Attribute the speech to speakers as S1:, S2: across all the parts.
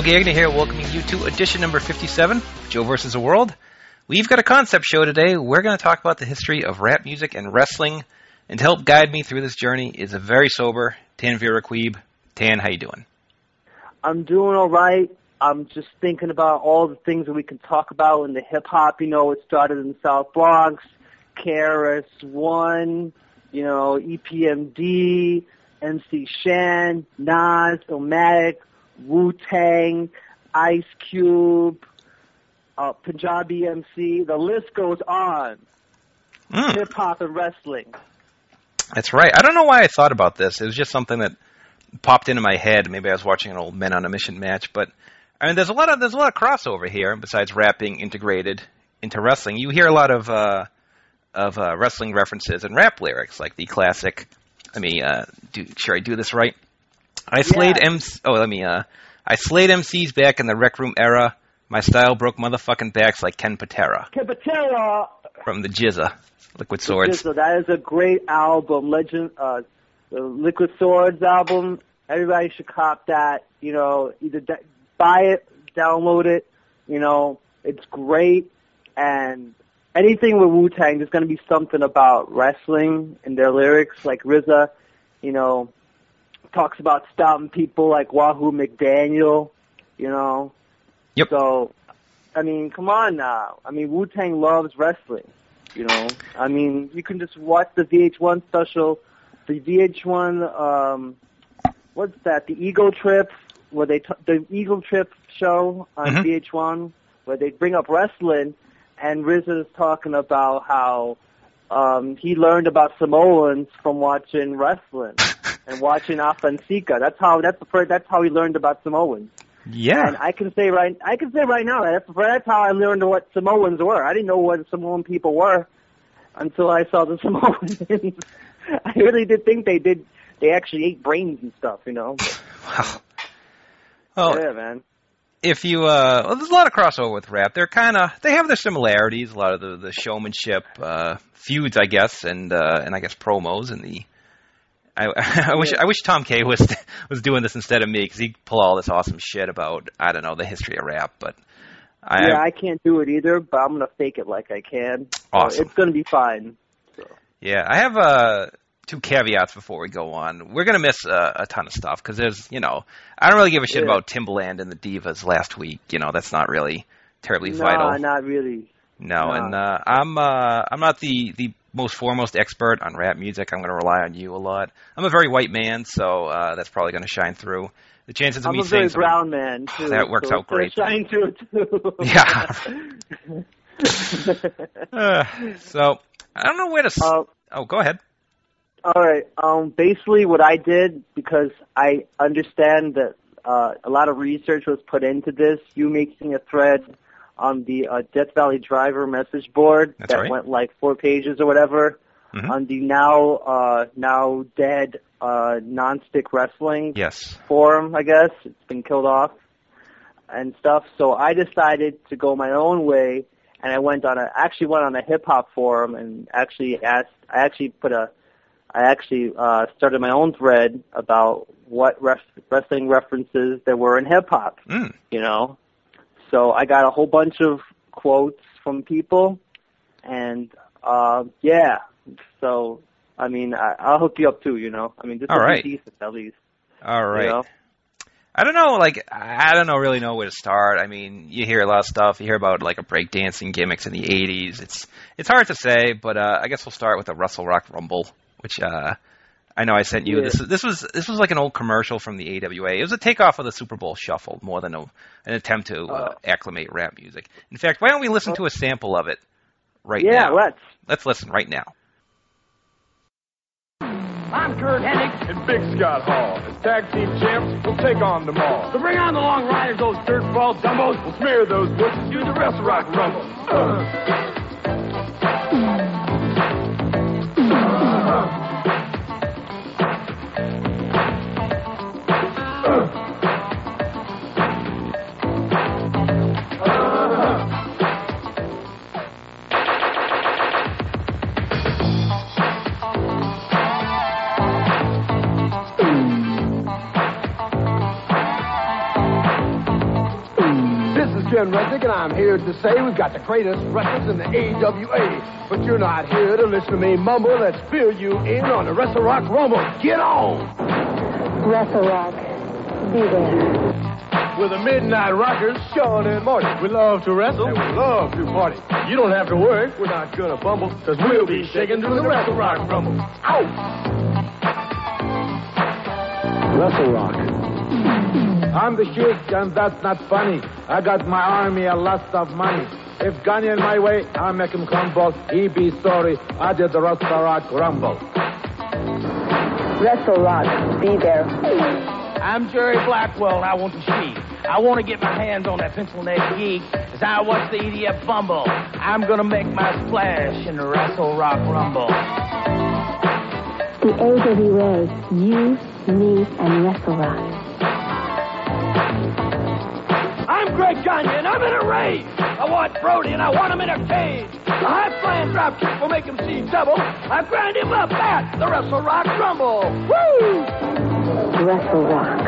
S1: Joe here, welcoming you to edition number 57 Joe versus the World. We've got a concept show today. We're going to talk about the history of rap music and wrestling. And to help guide me through this journey is a very sober Tan Viraqueeb. Tan, how you doing?
S2: I'm doing all right. I'm just thinking about all the things that we can talk about in the hip hop. You know, it started in the South Bronx, KRS One, you know, EPMD, MC Shan, Nas, Illmatic, Wu Tang, Ice Cube, uh, Punjabi MC. The list goes on.
S1: Mm.
S2: Hip hop and wrestling.
S1: That's right. I don't know why I thought about this. It was just something that popped into my head. Maybe I was watching an old Men on a Mission match, but I mean, there's a lot of there's a lot of crossover here. Besides rap being integrated into wrestling, you hear a lot of uh, of uh, wrestling references and rap lyrics, like the classic. Let me uh, do. Sure, I do this right. I slayed
S2: Yeah.
S1: MC. Oh, let me. Uh, I slayed MCs back in the Rec Room era. My style broke motherfucking backs like Ken Patera
S2: Kipatera.
S1: from the Jizza, Liquid Swords.
S2: So that is a great album. Legend, uh, the Liquid Swords album. Everybody should cop that. You know, either d- buy it, download it. You know, it's great. And anything with Wu Tang, there's going to be something about wrestling in their lyrics. Like RZA, you know, talks about stopping people like Wahoo McDaniel. You know.
S1: Yep.
S2: So, I mean, come on now. I mean, Wu Tang loves wrestling. You know, I mean, you can just watch the VH1 special, the VH1, um, what's that? The Ego Trip, where they t- the Ego Trip show on
S1: Mhm.
S2: VH1, where they bring up wrestling, and RZA is talking about how um, he learned about Samoans from watching wrestling and watching Afa and Sika. That's how that's the first, that's how he learned about Samoans.
S1: Yeah.
S2: And I can say right, I can say right now that's that's how I learned what Samoans were. I didn't know what Samoan people were until I saw the Samoans. I really did think they did. They actually ate brains and stuff, you know.
S1: Wow. Well,
S2: yeah, man.
S1: if you uh well, there's a lot of crossover with rap. They're kind of they have their similarities, a lot of the the showmanship uh feuds, I guess, and uh and I guess promos and the I, I wish I wish Tom K was was doing this instead of me because he'd pull all this awesome shit about I don't know the history of rap, but I,
S2: yeah, I can't do it either, but I'm gonna fake it like I can. So
S1: Awesome.
S2: it's gonna be fine. So.
S1: Yeah, I have uh, two caveats before we go on. We're gonna miss uh, a ton of stuff because there's, you know, I don't really give a shit
S2: Yeah.
S1: about Timbaland and the Divas last week. You know, that's not really terribly
S2: Nah,
S1: vital.
S2: No, not really.
S1: No, and uh, I'm uh, I'm not the the most foremost expert on rap music. I'm going to rely on you a lot. I'm a very white man, so uh, that's probably going to shine through. The chances of
S2: I'm
S1: me
S2: a very
S1: saying something-
S2: brown man too.
S1: That works
S2: so
S1: out great.
S2: Shine through too.
S1: Yeah. Uh, so I don't know where to. S-
S2: Uh,
S1: oh, go ahead.
S2: All right. Um, basically, what I did because I understand that uh, a lot of research was put into this. You making a thread on the uh, Death Valley Driver message board
S1: That's
S2: that
S1: right.
S2: went like four pages or whatever
S1: Mhm.
S2: on the now uh, now dead uh, non-stick wrestling
S1: Yes.
S2: forum. I guess it's been killed off and stuff. So I decided to go my own way, and I went on a actually went on a hip hop forum and actually asked. I actually put a. I actually uh, started my own thread about what ref- wrestling references there were in hip hop.
S1: Mm.
S2: You know, so I got a whole bunch of quotes from people, and uh, yeah. So I mean, I, I'll hook you up too. You know, I mean, this
S1: All
S2: will
S1: right.
S2: decent at least.
S1: All right.
S2: You know?
S1: I don't know, like I don't know really know where to start. I mean, you hear a lot of stuff. You hear about like a breakdancing gimmicks in the '80s. It's it's hard to say, but uh, I guess we'll start with the Wrestle Rock Rumble, which uh, I know I sent you.
S2: Yeah.
S1: This this was this was like an old commercial from the AWA. It was a takeoff of the Super Bowl Shuffle more than a, an attempt to uh,
S2: Oh.
S1: acclimate rap music. In fact, why don't we listen to a sample of it right
S2: yeah,
S1: now?
S2: Yeah, let's.
S1: Let's listen right now.
S3: I'm Curt Hennig and Big Scott Hall. As tag team champs, we'll take on them all. So bring on the long riders, those dirtball dumbos. We'll smear those bushes, do the Wrestle Rock Rumble. Uh. Ken Resnick, and I'm here to say we've got the greatest wrestlers in the AWA. But you're not here to listen to me mumble. Let's fill you in on the Wrestle Rock Rumble. Get on!
S4: Wrestle Rock. Be there.
S3: We're the Midnight Rockers, Shawn and Marty. We love to wrestle, and we love to party. You don't have to worry, we're not gonna bumble, because we'll be shaking to the Wrestle Rock Rumble. Ow!
S5: Wrestle Rock. I'm the Sheik, and that's not funny. I got my army a lot of money. If Ganyan my way, I make him crumble. He be sorry, I did the Wrestle Rock Rumble.
S4: Wrestle Rock. Be there.
S6: I'm Jerry Blackwell, and I want to see. I want to get my hands on that pencil neck geek as I watch the EDF Bumble. I'm going to make my splash in the Wrestle Rock Rumble.
S4: The AWA. You, me, and Wrestle Rock.
S6: I'm Greg Gagne, and I'm in a rage. I want Brody, and I want him in a cage. The high-flying drop kick will make him see double. I grind him up at the Wrestle Rock Rumble. Woo!
S4: Wrestle Rock.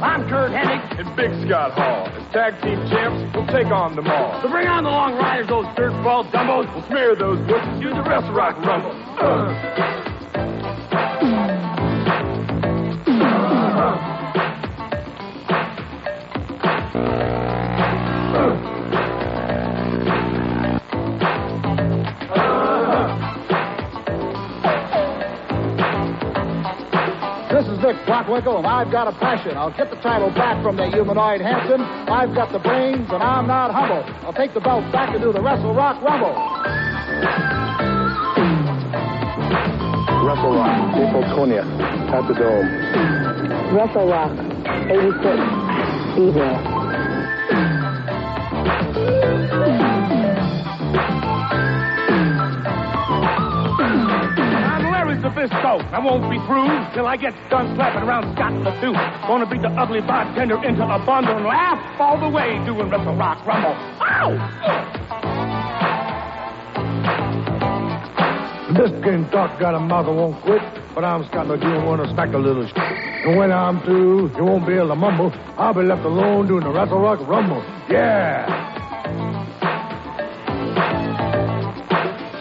S6: I'm Curt Hennig.
S3: And Big Scott Hall. As tag team champs, we'll take on them all.
S6: So bring on the long riders, those dirtball dumbos.
S3: We'll smear those bushes, do the Wrestle Rock Rumble. Uh.
S5: Nick Bockwinkel, and I've got a passion. I'll get the title back from the humanoid Hansen. I've got the brains, and I'm not humble. I'll take the belt back and do the Wrestle Rock Rumble.
S7: Wrestle Rock, April 20th, at the Dome.
S4: Wrestle Rock. 86. Be there.
S6: I won't be through till I get done slapping around Scott Duke. Gonna beat the ugly bartender into a bundle and laugh all the way doing Wrestle Rock Rumble. Ow!
S3: This game talk got a mouth that won't quit, but I'm Scott McGee and wanna smack a little sh- And when I'm through, you won't be able to mumble. I'll be left alone doing the Wrestle Rock Rumble. Yeah!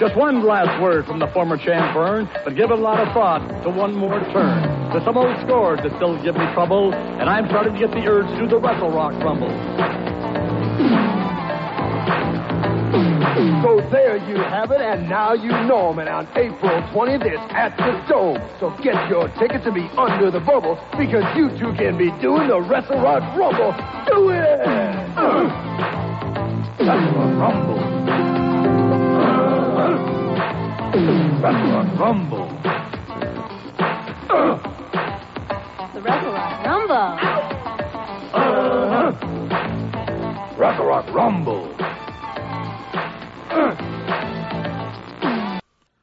S8: Just one last word from the former champ Verne, but give it a lot of thought to one more turn. There's some old scores that still give me trouble, and I'm starting to get the urge to do the Wrestle Rock Rumble.
S3: So there you have it, and now you know know 'em. And on April 20th, it's at the Dome. So get your ticket to be under the bubble, because you two can be doing the Wrestle Rock Rumble. Do it! Wrestle Rock Rumble. Rumble.
S9: The Wrestle Rock Rumble.
S3: Uh. Wrestle Rock Rumble.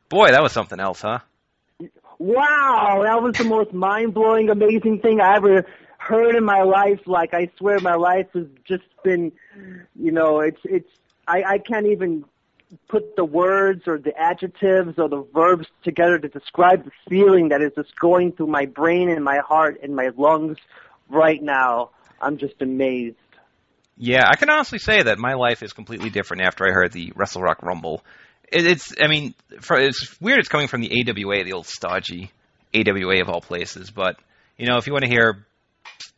S1: Boy, that was something else, huh?
S2: Wow, that was the most mind-blowing, amazing thing I ever heard in my life. Like I swear, my life has just been, you know, it's it's I I can't even put the words or the adjectives or the verbs together to describe the feeling that is just going through my brain and my heart and my lungs right now. I'm just amazed.
S1: Yeah, I can honestly say that my life is completely different after I heard the Wrestle Rock Rumble. It, it's, I mean, for, it's weird. It's coming from the AWA, the old stodgy AWA of all places. But you know, if you want to hear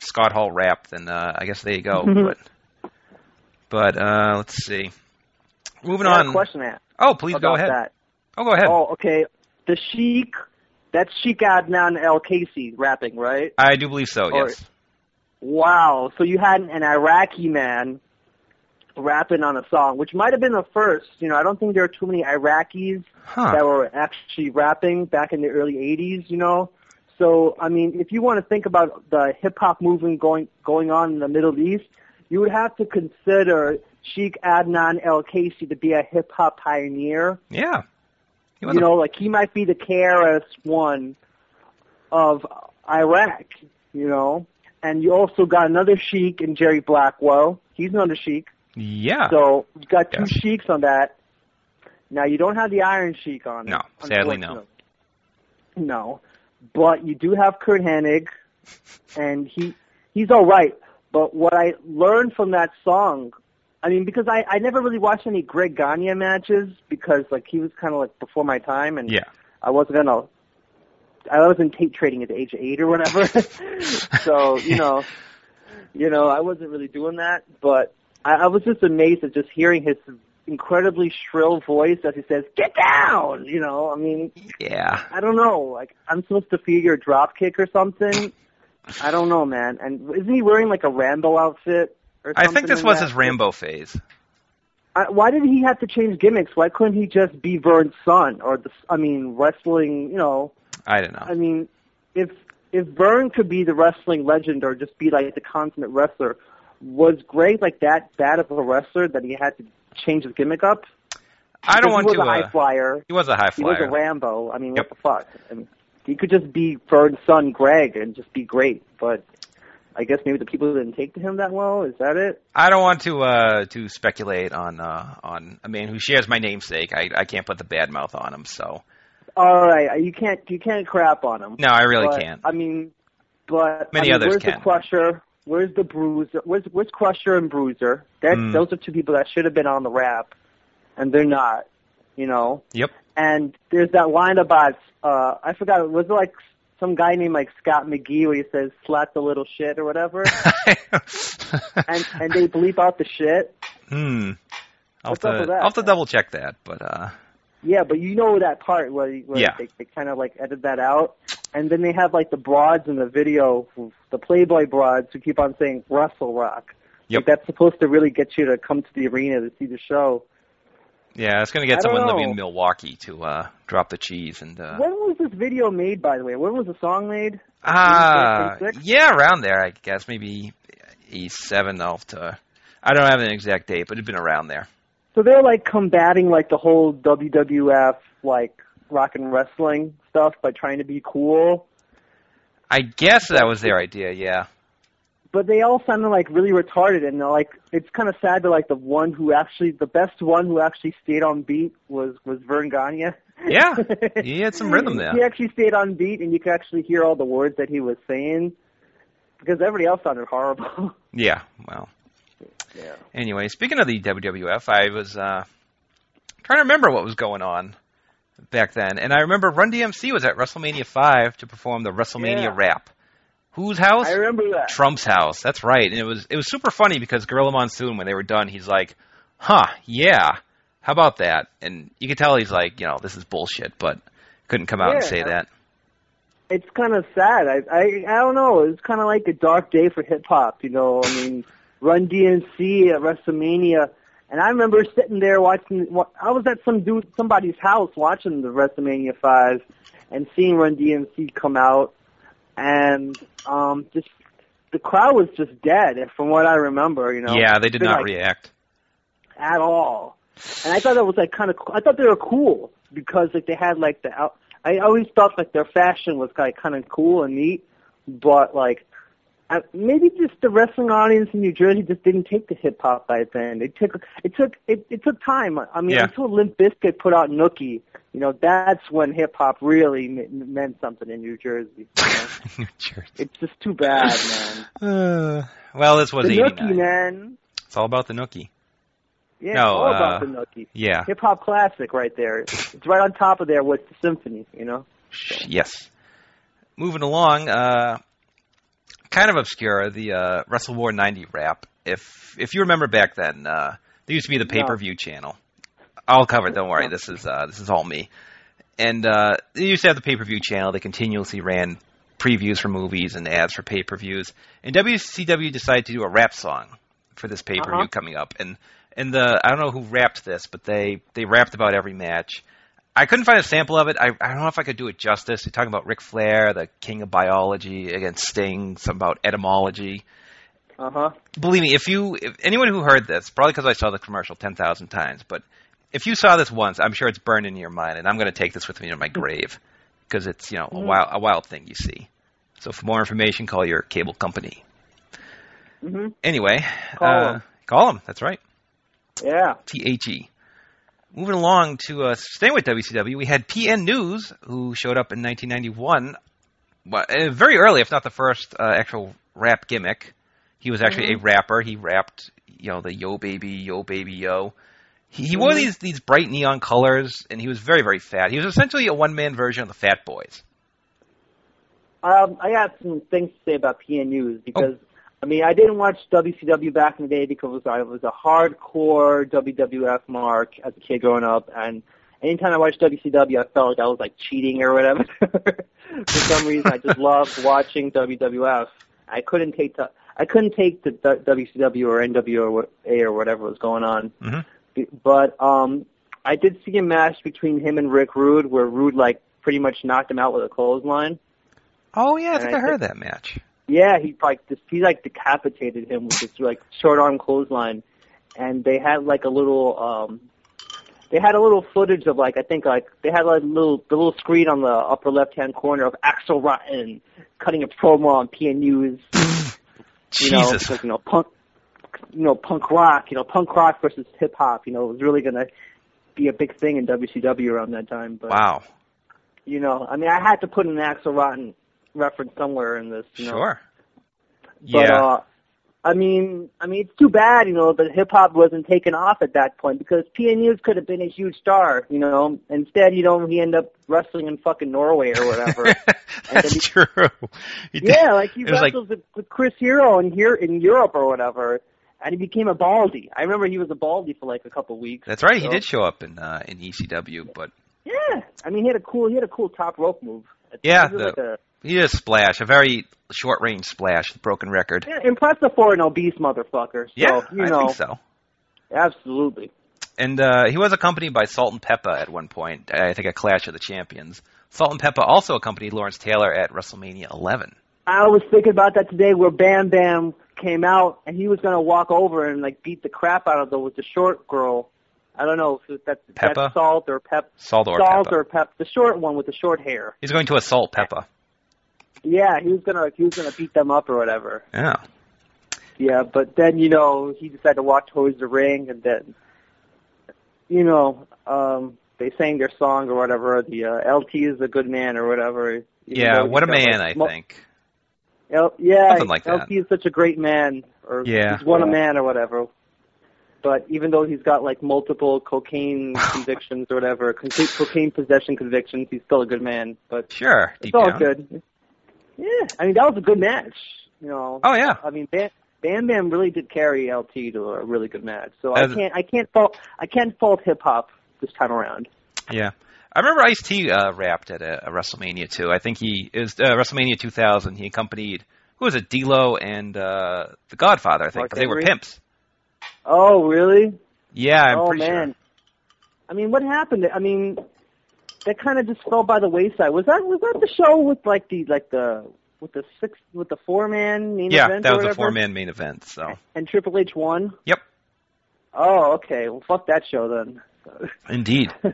S1: Scott Hall rap, then uh, I guess there you go. but, but uh, let's see. Moving on.
S2: a question to
S1: Oh, please go ahead.
S2: that.
S1: Oh, go ahead.
S2: Oh, okay. The Sheik, that's Sheik Adnan Al-Kaissie rapping, right?
S1: I do believe so.
S2: Or-
S1: Yes.
S2: Wow. So you had an Iraqi man rapping on a song, which might have been the first. You know, I don't think there are too many Iraqis
S1: Huh.
S2: that were actually rapping back in the early 80s, you know. So, I mean, if you want to think about the hip hop movement going going on in the Middle East, you would have to consider Sheikh Adnan Al-Kaissie to be a hip hop pioneer.
S1: Yeah.
S2: You
S1: a-
S2: know, like he might be the KRS one of Iraq, you know. And you also got another Sheik in Jerry Blackwell. He's another Sheik.
S1: yeah.
S2: So you got two
S1: Yes.
S2: Sheiks on that. Now you don't have the Iron Sheik on it.
S1: No, sadly no.
S2: No, but you do have Curt Hennig, and he he's all right. But what I learned from that song, I mean, because I I never really watched any Greg Gagne matches because like he was kind of like before my time, and
S1: Yeah.
S2: I wasn't gonna. I wasn't tape trading at the age of eight or whatever, so you know, you know, I wasn't really doing that. But I, I was just amazed at just hearing his incredibly shrill voice as he says, "Get down!" You know, I mean,
S1: Yeah.
S2: I don't know. Like I'm supposed to feel your drop kick or something. I don't know, man. And isn't he wearing like a Rambo outfit?
S1: I think this was
S2: that?
S1: his Rambo phase.
S2: I, why did he have to change gimmicks? Why couldn't he just be Verne's son or the? I mean, wrestling. You know,
S1: I don't know.
S2: I mean, if if Verne could be the wrestling legend or just be like the consummate wrestler, was Gray like that bad of a wrestler that he had to change his gimmick up?
S1: I don't want
S2: he was
S1: to.
S2: a high
S1: Uh,
S2: flyer.
S1: he was a high flyer.
S2: He was a Rambo. I mean,
S1: Yep.
S2: what the fuck? I mean, he could just be Verne's son, Greg, and just be great. But I guess maybe the people didn't take to him that well. Is that it?
S1: I don't want to uh, to speculate on uh, on a man who shares my namesake. I I can't put the bad mouth on him. So
S2: All right, you can't you can't crap on him.
S1: no, I really
S2: But,
S1: can't.
S2: I mean, but
S1: Many
S2: I mean,
S1: others
S2: where's
S1: can.
S2: the Crusher? Where's the Bruiser? Where's where's Crusher and Bruiser? That
S1: Hmm.
S2: those are two people that should have been on the rap, and they're not. You know.
S1: Yep.
S2: And there's that line about uh I forgot it was it like some guy named like Scott McGee where he says slap the little shit or whatever, and and they bleep out the shit.
S1: hmm. I'll have, to,
S2: that?
S1: I'll have to double check that, but uh,
S2: Yeah, but you know that part where, where
S1: Yeah.
S2: they, they kind of like edit that out, and then they have like the broads in the video, the Playboy broads who keep on saying Wrestle Rock.
S1: Yep.
S2: Like that's supposed to really get you to come to the arena to see the show.
S1: Yeah, it's going to get someone living in Milwaukee to uh, drop the cheese and. Uh,
S2: When was this video made, by the way? When was the song made?
S1: Uh, yeah, around there, I guess. Maybe E7 off to. I don't have an exact date, but it'd been around there.
S2: So they're like combating like the whole WWF like rock and wrestling stuff by trying to be cool.
S1: I guess that was their idea, yeah.
S2: But they all sounded like really retarded and like it's kind of sad that like the one who actually the best one who actually stayed on beat was was Verne Gagne.
S1: Yeah, he had some rhythm there.
S2: He actually stayed on beat and you could actually hear all the words that he was saying because everybody else sounded horrible.
S1: Yeah, well.
S2: yeah.
S1: Anyway, speaking of the WWF, I was uh, trying to remember what was going on back then, and I remember Run DMC was at WrestleMania 5 to perform the WrestleMania
S2: Yeah.
S1: rap. Whose house?
S2: I remember that.
S1: Trump's house. That's right. And it was it was super funny because Gorilla Monsoon, when they were done, he's like, "Huh, yeah, how about that?" And you could tell he's like, you know, this is bullshit, but couldn't come out and say that.
S2: It's kind of sad. I I I don't know. It's kind of like a dark day for hip hop. You know, I mean, Run DMC at WrestleMania, and I remember sitting there watching. wa- I was at some dude, somebody's house watching the WrestleMania five, and seeing Run DMC come out, and um, just the crowd was just dead. From what I remember, you know.
S1: yeah, they did not
S2: like,
S1: react.
S2: at all. And I thought that was like kind of. I thought they were cool because like they had like the. out I always thought like their fashion was like kind of cool and neat, but like uh, maybe just the wrestling audience in New Jersey just didn't take the hip hop back then. It took it took it, it took time. I mean,
S1: Yeah.
S2: until Limp Bizkit put out Nookie, you know, that's when hip hop really m- meant something in New Jersey. You know?
S1: New Jersey.
S2: it's just too bad, man.
S1: Uh, well, this was
S2: the
S1: 89.
S2: Nookie, man.
S1: It's all about the Nookie.
S2: Yeah,
S1: No,
S2: all about
S1: uh,
S2: the Nookie.
S1: Yeah.
S2: hip hop classic right there. It's right on top of there with the symphony, you know.
S1: Yes. Moving along, uh, kind of obscure, the uh, Wrestle War 90 rap. If if you remember back then, uh, there used to be the pay per view channel. I'll cover it. Don't worry. This is uh, this is all me. And uh, they used to have the pay per view channel. They continuously ran previews for movies and ads for pay per views. And WCW decided to do a rap song for this pay per view
S2: Uh-huh.
S1: coming up. And and the I don't know who rapped this, but they they rapped about every match. I couldn't find a sample of it. I, I don't know if I could do it justice. You're talking about Ric Flair, the king of biology, against Sting, something about etymology.
S2: Uh huh.
S1: Believe me, if you, if anyone who heard this, probably because I saw the commercial 10,000 times, but if you saw this once, I'm sure it's burned into your mind, and I'm going to take this with me to my grave because it's, you know, a wild, a wild thing you see. So for more information, call your cable company.
S2: hmm
S1: Anyway,
S2: Call
S1: uh,
S2: 'em.
S1: Call them. That's right.
S2: Yeah.
S1: T H E. Moving along to uh, staying with WCW, we had PN News, who showed up in 1991, well, uh, very early, if not the first uh, actual rap gimmick. He was actually a rapper. He rapped, you know, the Yo Baby, Yo Baby, Yo. He, he wore these these bright neon colors, and he was very very fat. He was essentially a one man version of the Fat Boys.
S2: Um, I have some things to say about PN News because I mean I didn't watch WCW back in the day because I was a hardcore WWF mark as a kid growing up, and anytime I watched WCW, I felt like I was like cheating or whatever. For some reason, I just loved watching WWF. I couldn't take the I couldn't take the WCW or NWA or whatever was going on.
S1: Mm-hmm.
S2: But um, I did see a match between him and Rick Rude where Rude like pretty much knocked him out with a clothesline.
S1: Oh yeah, I think
S2: I
S1: I heard
S2: think-
S1: that match.
S2: Yeah, he like just, he like decapitated him with this like short arm clothesline, and they had like a little um, they had a little footage of like I think like they had like a little the little screen on the upper left hand corner of Axel Rotten cutting a promo on PN News' you know,
S1: Jesus.
S2: like, you know, punk, you know, punk rock, you know, punk rock versus hip hop, you know, it was really gonna be a big thing in WCW around that time. But
S1: Wow.
S2: you know, I mean, I had to put an Axel Rotten reference somewhere in this. You know?
S1: Sure.
S2: But,
S1: yeah.
S2: uh, I mean, I mean, it's too bad, you know, that hip hop wasn't taken off at that point because PN News could have been a huge star, you know. Instead, you know, he ended up wrestling in fucking Norway or whatever.
S1: That's
S2: he-
S1: true. He
S2: yeah, like he
S1: it like
S2: wrestled with, with Chris Hero in here in Europe or whatever, and he became a baldy. I remember he was a baldy for like a couple weeks.
S1: That's right. He did show up in uh, in ECW, but
S2: Yeah, I mean, he had a cool, he had a cool top rope move.
S1: Yeah,
S2: He was
S1: the-
S2: like a,
S1: he did a splash, a very short range splash, broken record.
S2: yeah, impressive for an obese motherfucker. So,
S1: Yeah,
S2: you
S1: I
S2: know,
S1: think so.
S2: absolutely.
S1: And uh, he was accompanied by Salt and Pepa at one point. I think a Clash of the Champions. Salt and Pepa also accompanied Lawrence Taylor at WrestleMania 11.
S2: I was thinking about that today, where Bam Bam came out and he was gonna walk over and like beat the crap out of the with the short girl. I don't know if that's
S1: Pepa?
S2: that's Salt or Pep.
S1: Salt or
S2: Salt
S1: Pepa.
S2: or Pep, the short one with the short hair.
S1: He's going to assault Pepa.
S2: Yeah, he was gonna he was gonna beat them up or whatever.
S1: Yeah.
S2: Yeah, but then you know he decided to walk towards the ring, and then you know um they sang their song or whatever. The uh, LT is a good man or whatever.
S1: Yeah, what a man,
S2: like,
S1: I think.
S2: L- yeah,
S1: Something like.
S2: LT is such a great man, or
S1: Yeah.
S2: he's one a man or whatever. But even though he's got like multiple cocaine convictions or whatever, con- cocaine possession convictions, he's still a good man. But
S1: Sure,
S2: it's all
S1: down.
S2: good. Yeah, I mean that was a good match. You know.
S1: Oh, yeah.
S2: I mean, Bam, Bam Bam really did carry LT to a really good match. So I can't I can't fault I can't fault hip hop this time around.
S1: Yeah. I remember Ice T uh, rapped at a, a WrestleMania too. I think he it was uh, WrestleMania 2000. He accompanied who was it? D'Lo and uh, the Godfather. I think,
S2: Mark
S1: but they were pimps.
S2: Oh, really?
S1: Yeah, I'm
S2: oh
S1: pretty
S2: man.
S1: sure.
S2: I mean, what happened? I mean, that kind of just fell by the wayside. Was that was that the show with like the like the with the six with the four man main
S1: Yeah,
S2: event
S1: that was the
S2: whatever?
S1: four man main event. So
S2: And Triple H won.
S1: Yep.
S2: Oh, okay. Well, fuck that show then.
S1: indeed.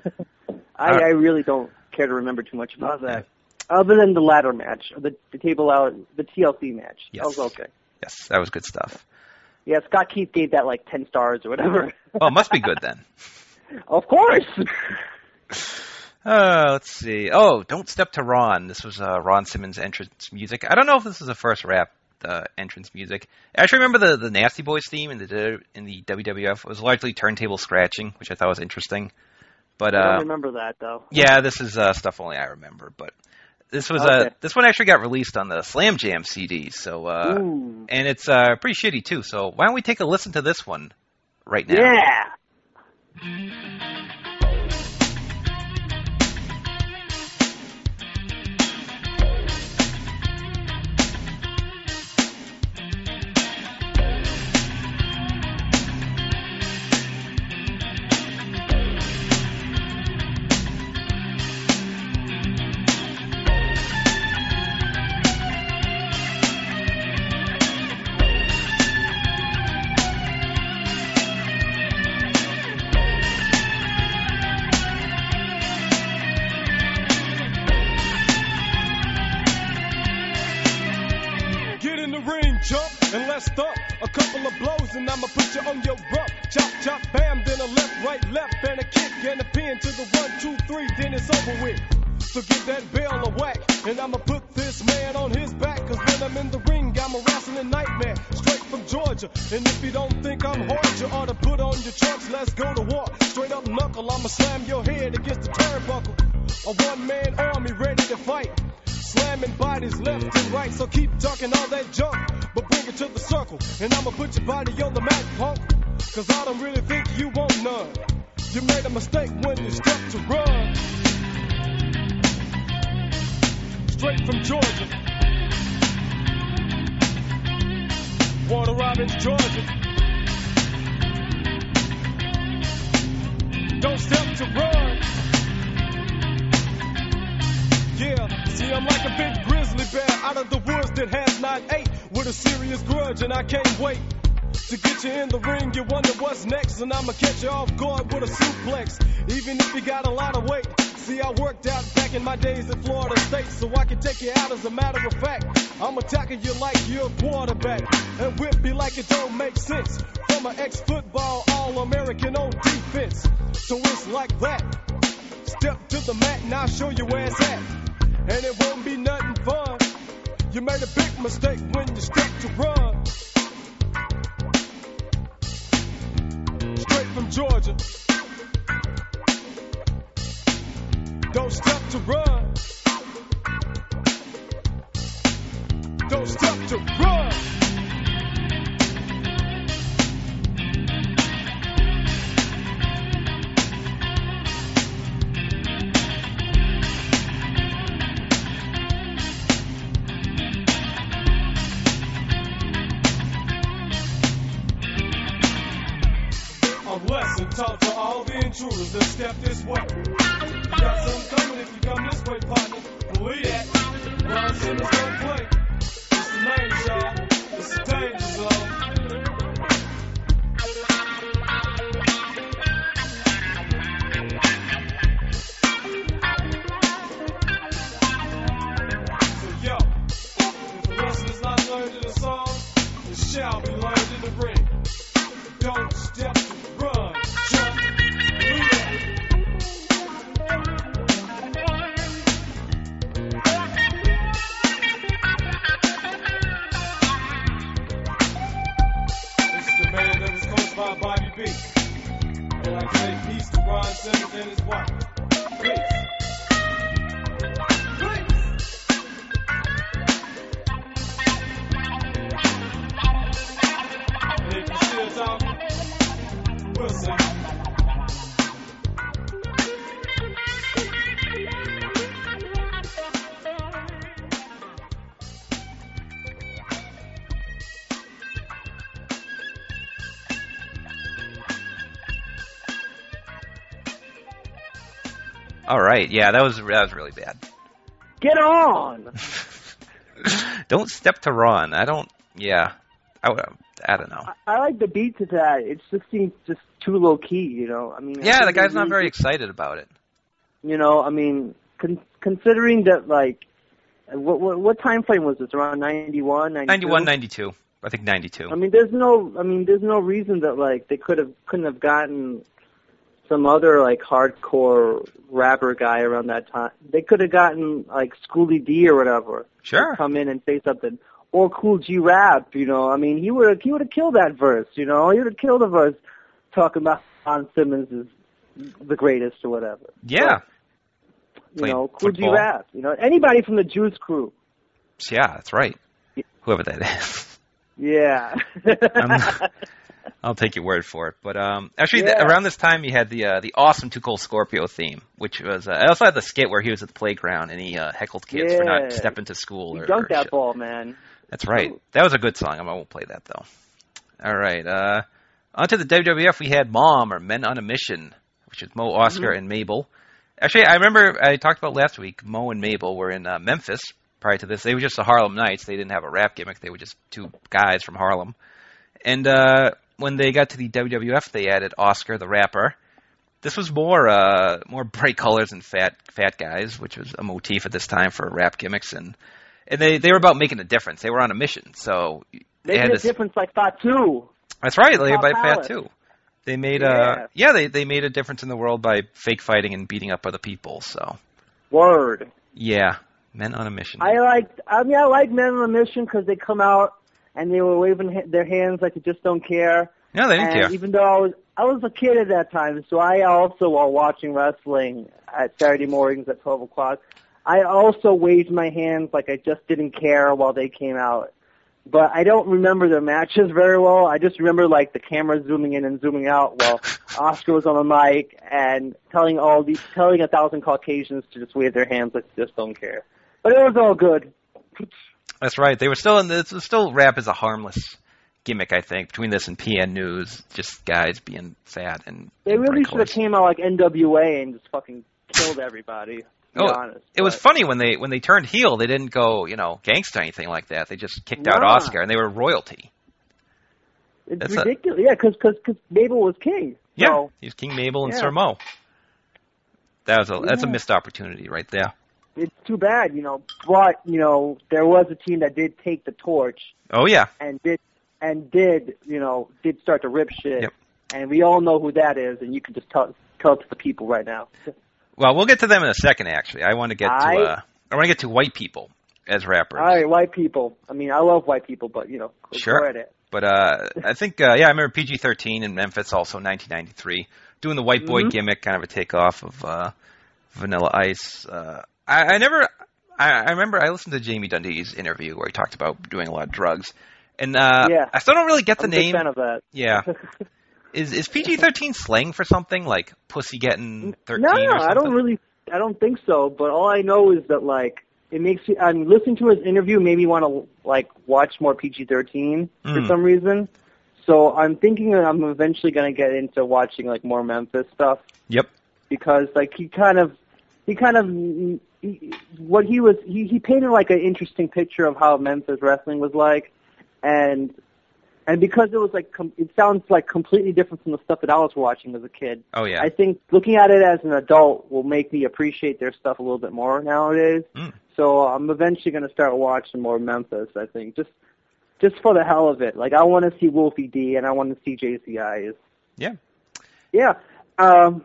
S2: I, uh, I really don't care to remember too much about that. Other than the ladder match, the the table out, the TLC match.
S1: Yes.
S2: That was okay.
S1: Yes, that was good stuff.
S2: Yeah, Scott Keith gave that like ten stars or whatever.
S1: Well, it must be good then.
S2: of course.
S1: Uh, let's see. Oh, don't step to Ron. This was uh, Ron Simmons' entrance music. I don't know if this is the first rap uh, entrance music. I actually remember the the Nasty Boys theme in the in the WWF. It was largely turntable scratching, which I thought was interesting. But
S2: I
S1: uh,
S2: don't remember that though.
S1: yeah, this is uh, stuff only I remember. But this was uh,
S2: Okay.
S1: this one actually got released on the Slam Jam CD. So uh, and it's uh, pretty shitty too. So why don't we take a listen to this one right now?
S2: Yeah.
S10: Off guard with a suplex, even if you got a lot of weight. See, I worked out back in my days in Florida State, so I can take you out as a matter of fact. I'm attacking you like you're a quarterback, and whip you like it don't make sense. From an ex-football All-American on defense, so it's like that. Step to the mat and I'll show you where it's at, and it won't be nothing fun. You made a big mistake when you stepped to run. From Georgia. Don't step to run. Don't step to run. If you're still talking, we'll see.
S1: All right, yeah, that was that was really bad.
S2: Get on.
S1: don't step to run. I don't. Yeah, I would. I don't know.
S2: I, I like the beat to that. It just seems just too low key, you know. I mean,
S1: Yeah,
S2: think
S1: the guy's not very
S2: just-
S1: excited about it.
S2: You know, I mean, con- considering that, like, what what, what time frame was this? Around 91, 92?
S1: 91, 92. I think 92.
S2: I mean, there's no, I mean, there's no reason that like they could have couldn't have gotten some other like hardcore rapper guy around that time. They could have gotten like Schoolie D or whatever.
S1: Sure.
S2: Come in and say something. Or Kool G Rap, you know. I mean, he would have he would have killed that verse, you know. He would have killed the verse talking about Ron Simmons is the greatest or whatever.
S1: Yeah.
S2: You
S1: Playing
S2: know, Kool G
S1: football.
S2: Rap. You know, anybody from the Juice Crew.
S1: Yeah, that's right. Whoever that is.
S2: Yeah.
S1: I'll take your word for it. But um, actually,
S2: Yeah.
S1: around this time, he had the uh, the awesome 2 Cold Scorpio theme, which was. Uh, I also had the skit where he was at the playground and he uh, heckled kids for not stepping to school.
S2: He
S1: or,
S2: dunked
S1: or
S2: that
S1: shit.
S2: ball, man.
S1: That's right. That was a good song. I won't play that though. All right. Uh, on to the WWF. We had Mom or Men on a Mission, which is Mo, Oscar,
S2: Mhm.
S1: and Mabel. Actually, I remember I talked about last week. Mo and Mabel were in uh, Memphis prior to this. They were just the Harlem Knights. They didn't have a rap gimmick. They were just two guys from Harlem. And uh, when they got to the WWF, they added Oscar, the rapper. This was more uh, more bright colors and fat fat guys, which was a motif at this time for rap gimmicks. And and they they were about making a difference. They were on a mission. So they
S2: Making
S1: had
S2: a
S1: this.
S2: difference like Fatu.
S1: That's right. They by Fat
S2: Palace.
S1: too. They made
S2: Yeah.
S1: uh yeah they they made a difference in the world by fake fighting and beating up other people. So
S2: Word.
S1: yeah, men on a mission.
S2: I like. I mean, I like Men on a Mission because they come out and they were waving ha- their hands like they just don't care.
S1: No, they didn't
S2: and
S1: care.
S2: Even though I was I was a kid at that time, so I also while watching wrestling at Saturday mornings at twelve o'clock, I also waved my hands like I just didn't care while they came out. But I don't remember the matches very well. I just remember like the camera zooming in and zooming out while Oscar was on the mic and telling all these telling a thousand Caucasians to just wave their hands like they just don't care. But it was all good.
S1: That's right. They were still in this. Still, rap is a harmless gimmick. I think between this and PN News, just guys being sad and.
S2: They really should have came out like NWA and just fucking killed everybody.
S1: Oh,
S2: honest.
S1: it was funny when they when they turned heel. They didn't go, you know, gangsta anything like that. They just kicked out Oscar, and they were royalty.
S2: It's
S1: That's a-
S2: ridiculous. Yeah, because cause, cause Mabel was king.
S1: Yeah,
S2: So,
S1: he was King Mabel and
S2: Yeah.
S1: Sir Mo. That was a that's a missed opportunity right there.
S2: it's too bad, you know. But you know, there was a team that did take the torch
S1: Oh yeah,
S2: and did and did you know did start to rip shit.
S1: Yep.
S2: And we all know who that is, and you can just tell tell it to the people right now.
S1: Well, we'll get to them in a second. Actually, I want to get
S2: I-
S1: to uh, I want to get to white people as rappers.
S2: All right, white people. I mean, I love white people, but you know,
S1: Sure. But uh, I think uh, yeah, I remember PG-13 in Memphis, also 1993, doing the white boy
S2: Mhm.
S1: gimmick, kind of a takeoff of uh, Vanilla Ice. Uh, I, I never, I, I remember I listened to Jamie Dundee's interview where he talked about doing a lot of drugs, and uh,
S2: Yeah.
S1: I still don't really get the
S2: I'm a big
S1: name.
S2: fan of that.
S1: Yeah, is is PG-13 slang for something like pussy getting 13
S2: no, no? I don't really, I don't think so. But all I know is that like it makes you. I mean, listening to his interview made me want to like watch more PG-13 for
S1: Mm.
S2: some reason. So I'm thinking that I'm eventually gonna get into watching like more Memphis stuff
S1: Yep.
S2: because like he kind of, he kind of, he, what he was, he he painted like an interesting picture of how Memphis wrestling was like, and. And because it was like, com- it sounds like completely different from the stuff that I was watching as a kid.
S1: Oh yeah.
S2: I think looking at it as an adult will make me appreciate their stuff a little bit more nowadays.
S1: Mm.
S2: So I'm eventually going to start watching more Memphis. I think just just for the hell of it. Like I want to see Wolfie D and I want to see JCI.
S1: Yeah.
S2: Yeah. Um,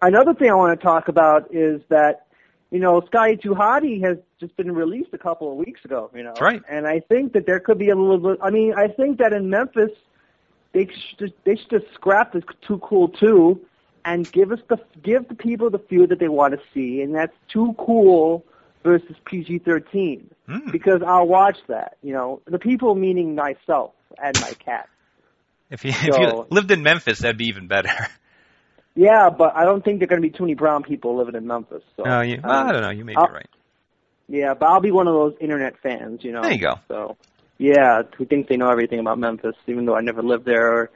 S2: another thing I want to talk about is that you know Scotty 2 Hotty has just been released a couple of weeks ago. You know,
S1: That's right.
S2: And I think that there could be a little bit. I mean, I think that in Memphis they should they should just scrap this too cool too and give us the give the people the feel that they want to see, and that's too cool versus PG-13
S1: Mm.
S2: because I'll watch that. You know, the people meaning myself and my cat.
S1: If you if you lived in Memphis, that'd be even better.
S2: Yeah, but I don't think there are going to be too many brown people living in Memphis. So
S1: Oh,
S2: um,
S1: I don't know. You may be
S2: I'll-
S1: right.
S2: Yeah, but I'll be one of those internet fans. You know.
S1: There you go.
S2: So yeah, who thinks they know everything about Memphis, even though I never lived there or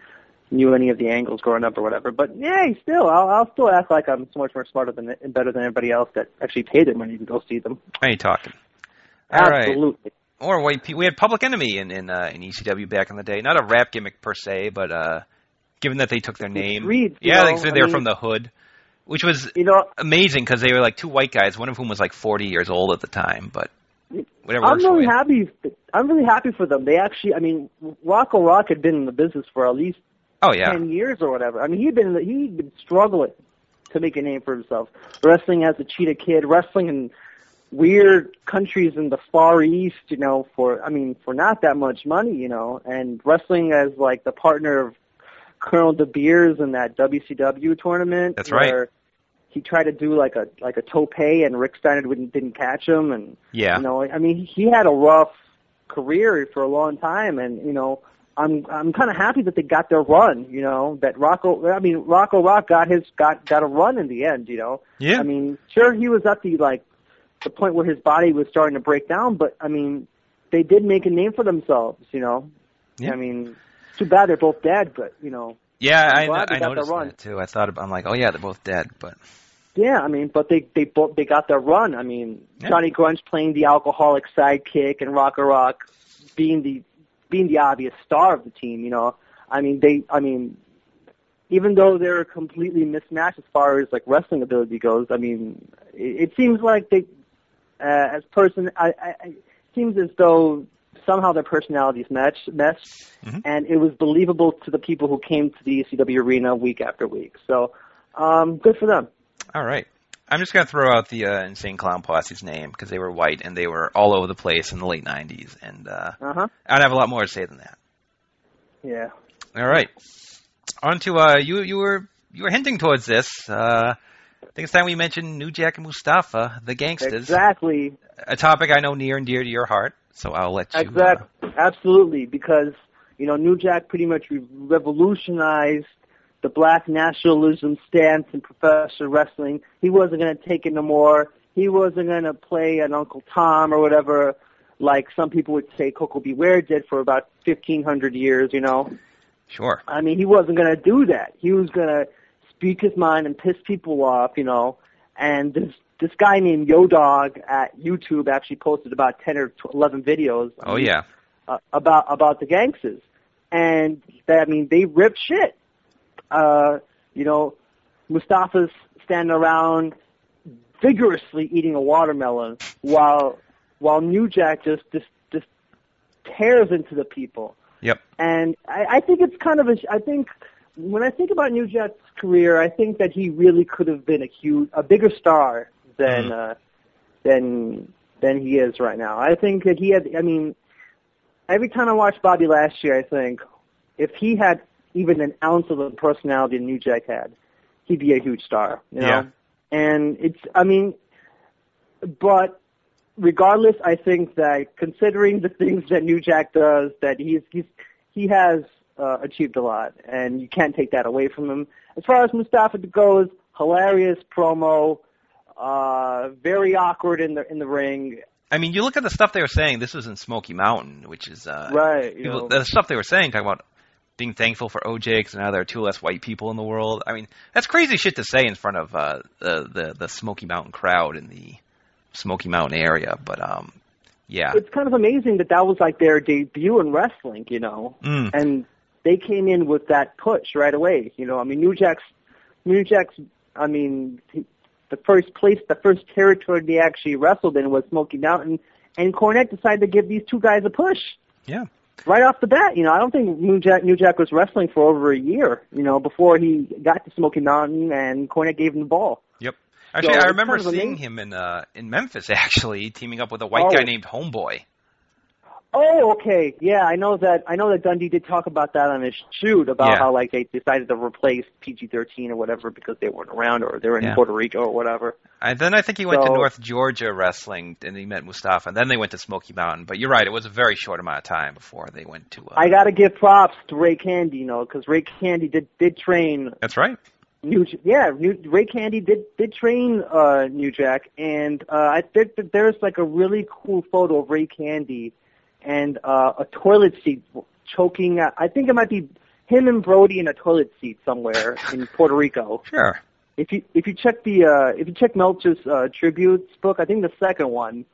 S2: knew any of the angles growing up or whatever. But yeah, still, I'll, I'll still act like I'm so much more smarter than and better than everybody else that actually paid their money to go see them.
S1: Are you talking? All right.
S2: Absolutely.
S1: Or white people. We had Public Enemy in in, uh, in ECW back in the day. Not a rap gimmick per se, but uh, given that they took their name,
S2: Streets,
S1: yeah,
S2: know,
S1: they said
S2: I
S1: they were
S2: mean-
S1: from the hood, which was
S2: You know,
S1: amazing because they were like two white guys, one of whom was like 40 years old at the time. But whatever
S2: I'm really happy. I'm really happy for them. They actually, I mean, Rocco Rock had been in the business for at least
S1: Oh yeah,
S2: ten years or whatever. I mean, he'd been he'd been struggling to make a name for himself, wrestling as a cheetah kid, wrestling in weird countries in the Far East, you know, for I mean, for not that much money, you know, and wrestling as like the partner of Colonel De Beers in that WCW tournament.
S1: That's right.
S2: where He tried to do like a like a tope, and Rick Steiner didn't didn't catch him, and
S1: yeah.
S2: you know, I mean, he had a rough career for a long time, and you know, I'm I'm kind of happy that they got their run. You know, that Rocco. I mean, Rocco Rock got his got got a run in the end. You know,
S1: Yeah.
S2: I mean, sure he was at the like the point where his body was starting to break down, but I mean, they did make a name for themselves. You know,
S1: Yeah.
S2: I mean, too bad they're both dead, but you know,
S1: Yeah,
S2: I'm
S1: I,
S2: they
S1: I noticed
S2: run.
S1: that too. I thought about, I'm like, oh yeah, they're both dead, but
S2: Yeah, I mean, but they they both they got their run. I mean,
S1: Yeah.
S2: Johnny Grunge playing the alcoholic sidekick and Rocco Rock being the being the obvious star of the team. You know, I mean, they, I mean, even though they're completely mismatched as far as like wrestling ability goes, I mean, it, it seems like they, uh, as person, I, I, I it seems as though somehow their personalities match meshed,
S1: Mhm.
S2: and it was believable to the people who came to the ECW arena week after week. So, um, good for them.
S1: all right. I'm just gonna throw out the uh, Insane Clown Posse's name because they were white and they were all over the place in the late '90s, and uh,
S2: Uh huh.
S1: I'd have a lot more to say than that.
S2: Yeah.
S1: All right, on to uh, you. You were you were hinting towards this. Uh, I think it's time we mentioned New Jack and Mustafa, the gangsters,
S2: Exactly.
S1: a topic I know near and dear to your heart. So I'll let you. uh,
S2: Exactly. Absolutely. Because you know, New Jack pretty much revolutionized the black nationalism stance in professional wrestling. He wasn't going to take it no more. He wasn't going to play an Uncle Tom or whatever, like some people would say Koko B. Ware did for about 1,500 years, you know.
S1: Sure.
S2: I mean, he wasn't going to do that. He was going to speak his mind and piss people off, you know. And this this guy named Yo Dog at YouTube actually posted about 10 or 11 videos.
S1: Oh yeah.
S2: uh, about about the gangsters, and that, I mean they rip shit. Uh, you know, Mustafa's standing around vigorously eating a watermelon while while New Jack just just just tears into the people.
S1: Yep.
S2: And I, I think it's kind of a. I think when I think about New Jack's career, I think that he really could have been a huge, a bigger star than uh, than than he is right now. I think that he had. I mean, every time I watched Bobby Lashley, I think if he had even an ounce of the personality New Jack had, he'd be a huge star. You know?
S1: Yeah.
S2: And it's. I mean, but regardless, I think that considering the things that New Jack does, that he's he's he has uh, achieved a lot, and you can't take that away from him. As far as Mustafa goes, hilarious promo, uh, very awkward in the in the ring.
S1: I mean, you look at the stuff they were saying. This was in Smoky Mountain, which is uh,
S2: Right,
S1: people- the stuff they were saying, talking about being thankful for OJ because now there are two less white people in the world. I mean, that's crazy shit to say in front of uh, the, the the Smoky Mountain crowd in the Smoky Mountain area. But um, yeah,
S2: It's kind of amazing that that was like their debut in wrestling, you know,
S1: Mm.
S2: and they came in with that push right away. You know, I mean, New Jack's New Jack's. I mean, the first place, the first territory they actually wrestled in was Smoky Mountain, and Cornette decided to give these two guys a push.
S1: Yeah.
S2: Right off the bat, you know, I don't think New Jack New Jack was wrestling for over a year, you know, before he got to Smoky Mountain and Cornette gave him the ball.
S1: Yep. Actually,
S2: So
S1: I remember
S2: kind of
S1: seeing
S2: amazing.
S1: him in uh, in Memphis actually teaming up with a white
S2: Oh.
S1: guy named Homeboy.
S2: Oh, okay. Yeah, I know that. I know that Dundee did talk about that on his shoot about
S1: Yeah.
S2: how like they decided to replace PG-13 or whatever because they weren't around or they were in
S1: Yeah.
S2: Puerto Rico or whatever.
S1: And then I think he went to North Georgia wrestling, and he met Mustafa. And then they went to Smoky Mountain. But you're right; it was a very short amount of time before they went to. Uh,
S2: I got to give props to Ray Candy, you know, because Ray Candy did did train
S1: that's right.
S2: New. Yeah, New, Ray Candy did did train uh, New Jack, and uh, I think that there's like a really cool photo of Ray Candy and uh, a toilet seat choking. uh, I think it might be him and Brody in a toilet seat somewhere in Puerto Rico.
S1: Sure.
S2: If you if you check the uh, if you check Meltzer's uh, tributes book, I think the second one,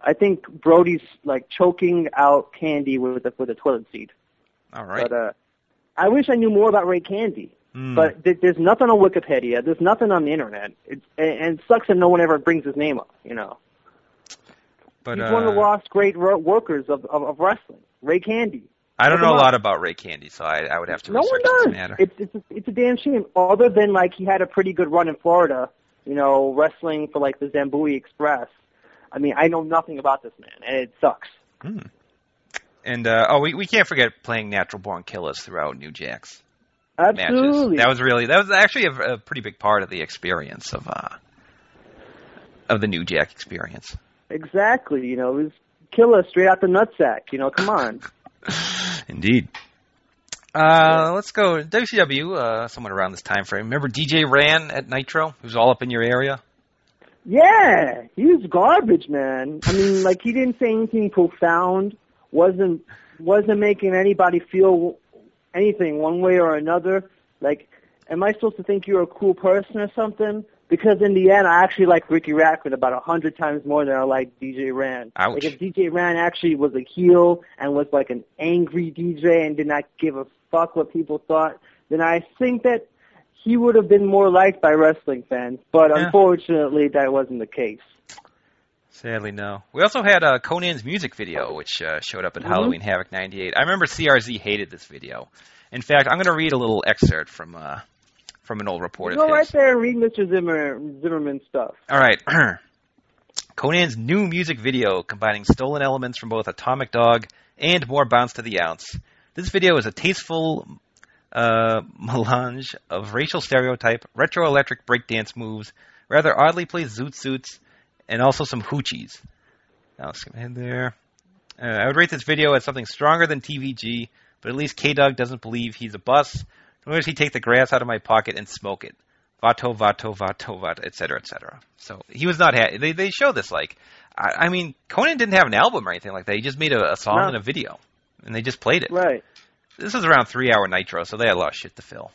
S2: I think Brody's like choking out Candy with a, with a toilet seat.
S1: All right.
S2: But uh, I wish I knew more about Ray Candy.
S1: Hmm.
S2: But th- there's nothing on Wikipedia. There's nothing on the internet. It's and, and it sucks that no one ever brings his name up. You know,
S1: but
S2: he's
S1: uh,
S2: one of the lost great ro- workers of, of of wrestling. Ray Candy.
S1: I don't
S2: Look
S1: know a lot about Ray Candy, so I, I would have to
S2: No one
S1: research this
S2: does.
S1: matter.
S2: It's it's a, it's a damn shame. Other than like he had a pretty good run in Florida, you know, wrestling for like the Zambuie Express. I mean, I know nothing about this man, and it sucks.
S1: Hmm. And uh, oh, we we can't forget playing Natural Born Killers throughout New Jack's
S2: Absolutely.
S1: matches. That was really that was actually a, a pretty big part of the experience of uh of the New Jack experience.
S2: Exactly. You know, it was killer straight out the nutsack. You know, come on.
S1: Indeed. Uh, let's go WCW. Uh, somewhat around this time frame. Remember DJ Ran at Nitro? Who's all up in your area?
S2: Yeah, he was garbage, man. I mean, like he didn't say anything profound. wasn't wasn't making anybody feel anything one way or another. Like, am I supposed to think you're a cool person or something? Because in the end, I actually like Riki Rachtman about a hundred times more than I like DJ Ran.
S1: Ouch.
S2: Like if DJ Ran actually was a heel and was like an angry DJ and did not give a fuck what people thought, then I think that he would have been more liked by wrestling fans. But
S1: Yeah.
S2: unfortunately, that wasn't the case.
S1: Sadly, no. We also had uh, Konnan's music video, which uh, showed up at
S2: Mhm.
S1: Halloween Havoc '98. I remember CRZ hated this video. In fact, I'm going to read a little excerpt from uh, from an old report
S2: Go right there and read Mr. Zimmer, Zimmerman stuff.
S1: All right. Konnan's new music video combining stolen elements from both Atomic Dog and More Bounce to the Ounce. This video is a tasteful uh, melange of racial stereotype, retro electric breakdance moves, rather oddly placed zoot suits, and also some hoochies. Now skip ahead there. Uh, I would rate this video as something stronger than TVG, but at least K Dog doesn't believe he's a bus. Nor does he take the grass out of my pocket and smoke it. Vato, vato, vato, vato, etc., etc. So he was not. Ha- they they show this like, I, I mean, Konnan didn't have an album or anything like that. He just made a, a song
S2: No.
S1: and a video, and they just played it.
S2: Right.
S1: This was around three hour Nitro, so they had a lot of shit to fill.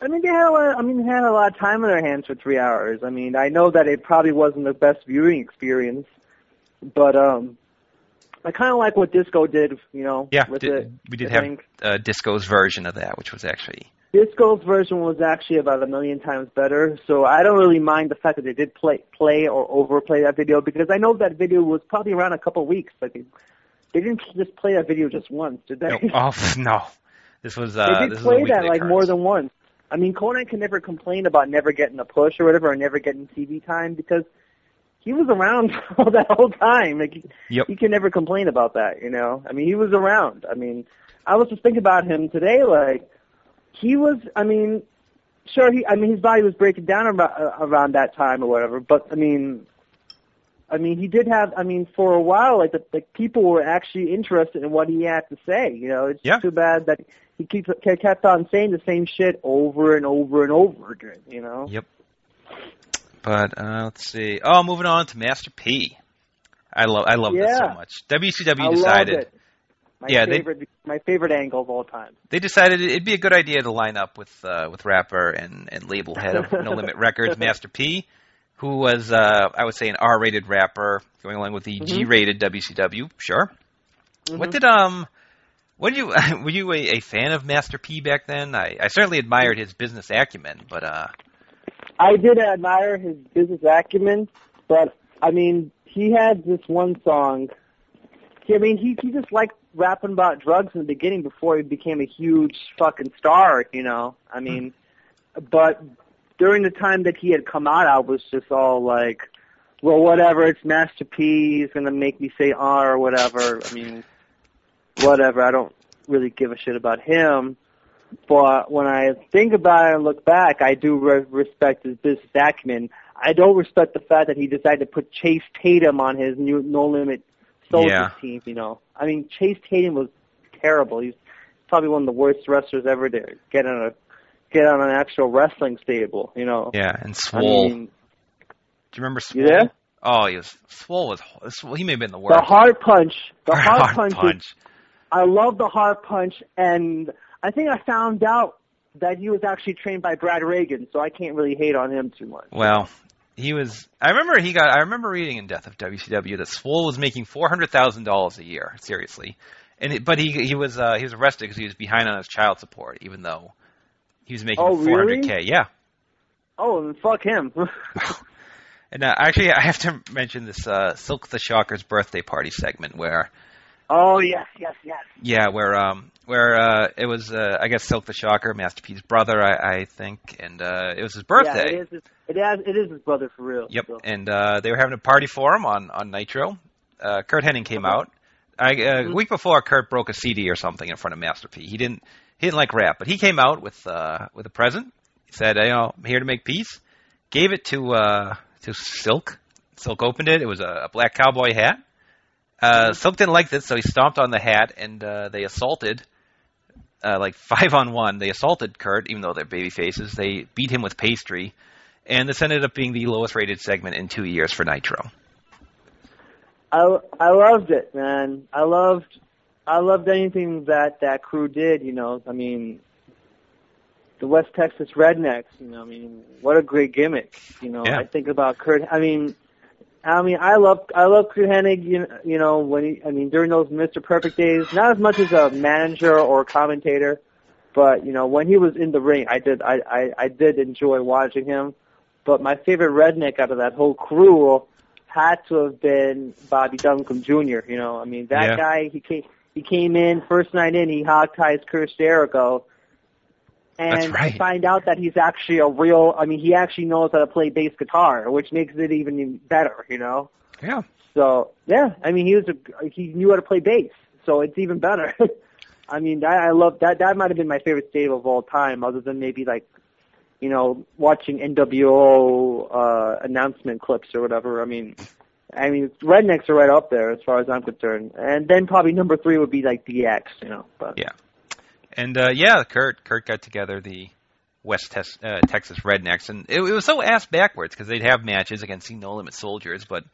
S2: I mean, they had a lot. I mean, they had a lot of time on their hands for three hours. I mean, I know that it probably wasn't the best viewing experience, but um, I kind of like what Disco did. You know,
S1: Yeah,
S2: with
S1: di-
S2: it.
S1: we did
S2: I
S1: have
S2: think.
S1: uh, Disco's version of that, which was actually
S2: Disco's version was actually about a million times better, so I don't really mind the fact that they did play play or overplay that video because I know that video was probably around a couple weeks. Like they, they didn't just play that video just once, did they?
S1: no, oh no, this was uh,
S2: they
S1: this
S2: did
S1: was a
S2: play that like more than once. I mean, Konnan can never complain about never getting a push or whatever, or never getting TV time because he was around all that whole time. Like he,
S1: Yep.
S2: he can never complain about that, you know. I mean, he was around. I mean, I was just thinking about him today. Like he was. I mean, sure. He. I mean, his body was breaking down around, uh, around that time or whatever. But I mean. I mean, he did have. I mean, for a while, like the like people were actually interested in what he had to say. You know, it's
S1: Yeah.
S2: too bad that he keeps kept on saying the same shit over and over and over again. You know.
S1: Yep. But uh, let's see. Oh, moving on to Master P. I love I love this so much. WCW
S2: I
S1: decided.
S2: My
S1: Yeah, they-
S2: favorite. my favorite angle of all time.
S1: they decided it'd be a good idea to line up with uh, with rapper and, and label head of No Limit Records, Master P, who was uh, I would say an R-rated rapper, going along with the
S2: Mhm.
S1: G-rated WCW. Sure. What
S2: Mhm.
S1: did um? What did you were you a, a fan of Master P back then? I, I certainly admired his business acumen, but uh,
S2: I did admire his business acumen, but I mean, he had this one song. He, I mean, he he just liked rapping about drugs in the beginning before he became a huge fucking star, you know. I hmm. mean, but during the time that he had come out, I was just all like, well, whatever. It's Master P. He's gonna make me say R or whatever. I mean, whatever. I don't really give a shit about him. But when I think about it and look back, I do re- respect his business acumen. I don't respect the fact that he decided to put Chase Tatum on his new No Limit Soldiers
S1: Yeah.
S2: team. You know, I mean, Chase Tatum was terrible. He's probably one of the worst wrestlers ever to get on a get on an actual wrestling stable. You know,
S1: yeah, and
S2: I
S1: Swole.
S2: mean,
S1: Do you remember Swole?
S2: there?
S1: Oh, he was Swole was Swole, he may have been the worst.
S2: The hard punch. The hard,
S1: Hard
S2: punch. is-
S1: punch.
S2: I love the hard punch, and I think I found out that he was actually trained by Brad Reagan, so I can't really hate on him too much.
S1: Well, he was. I remember he got. I remember reading in Death of WCW that Swole was making four hundred thousand dollars a year. Seriously, and it, but he he was uh, he was arrested because he was behind on his child support, even though he was making
S2: Oh,
S1: four
S2: really?
S1: k. Yeah.
S2: Oh, fuck him.
S1: And uh, actually, I have to mention this uh, Silk the Shocker's birthday party segment where
S2: oh yes, yes, yes.
S1: Yeah, where um where uh it was uh I guess Silk the Shocker, Master P's brother, I, I think, and uh it was his birthday.
S2: Yeah, it is. His, it has. It is his brother for real.
S1: Yep,
S2: so.
S1: and uh they were having a party for him on on Nitro. Uh Curt Hennig came out. I uh, a week before Curt broke a CD or something in front of Master P. He didn't he didn't like rap, but he came out with uh with a present. He said, you know, I'm here to make peace. Gave it to uh to Silk. Silk opened it. It was a, a black cowboy hat. Uh, didn't like this, so he stomped on the hat, and uh, they assaulted, uh, like five on one. They assaulted Curt, even though they're baby faces. They beat him with pastry, and this ended up being the lowest rated segment in two years for Nitro.
S2: I I loved it, man. I loved I loved anything that that crew did. You know, I mean, the West Texas Rednecks. You know, I mean, what a great gimmick. You know,
S1: Yeah.
S2: I think about Curt. I mean, I mean, I love I love Curt You know, you know when he, I mean during those Mr. Perfect days, not as much as a manager or commentator, but you know when he was in the ring, I did I I, I did enjoy watching him. But my favorite redneck out of that whole crew had to have been Bobby Duncum Jr. You know, I mean that
S1: Yeah.
S2: guy. He came he came in first night in. He hog ties Chris Jericho, and
S1: right.
S2: I find out that he's actually a real. I mean, he actually knows how to play bass guitar, which makes it even better. You know.
S1: Yeah.
S2: So yeah, I mean, he was a he knew how to play bass, so it's even better. I mean, I, I love that. That might have been my favorite stable of all time, other than maybe like, you know, watching NWO uh, announcement clips or whatever. I mean, I mean, Rednecks are right up there as far as I'm concerned, and then probably number three would be like DX, you know. But
S1: Yeah. And uh, yeah, Curt Curt got together the West Tes- uh, Texas Rednecks, and it, it was so ass backwards because they'd have matches against the No Limit Soldiers, but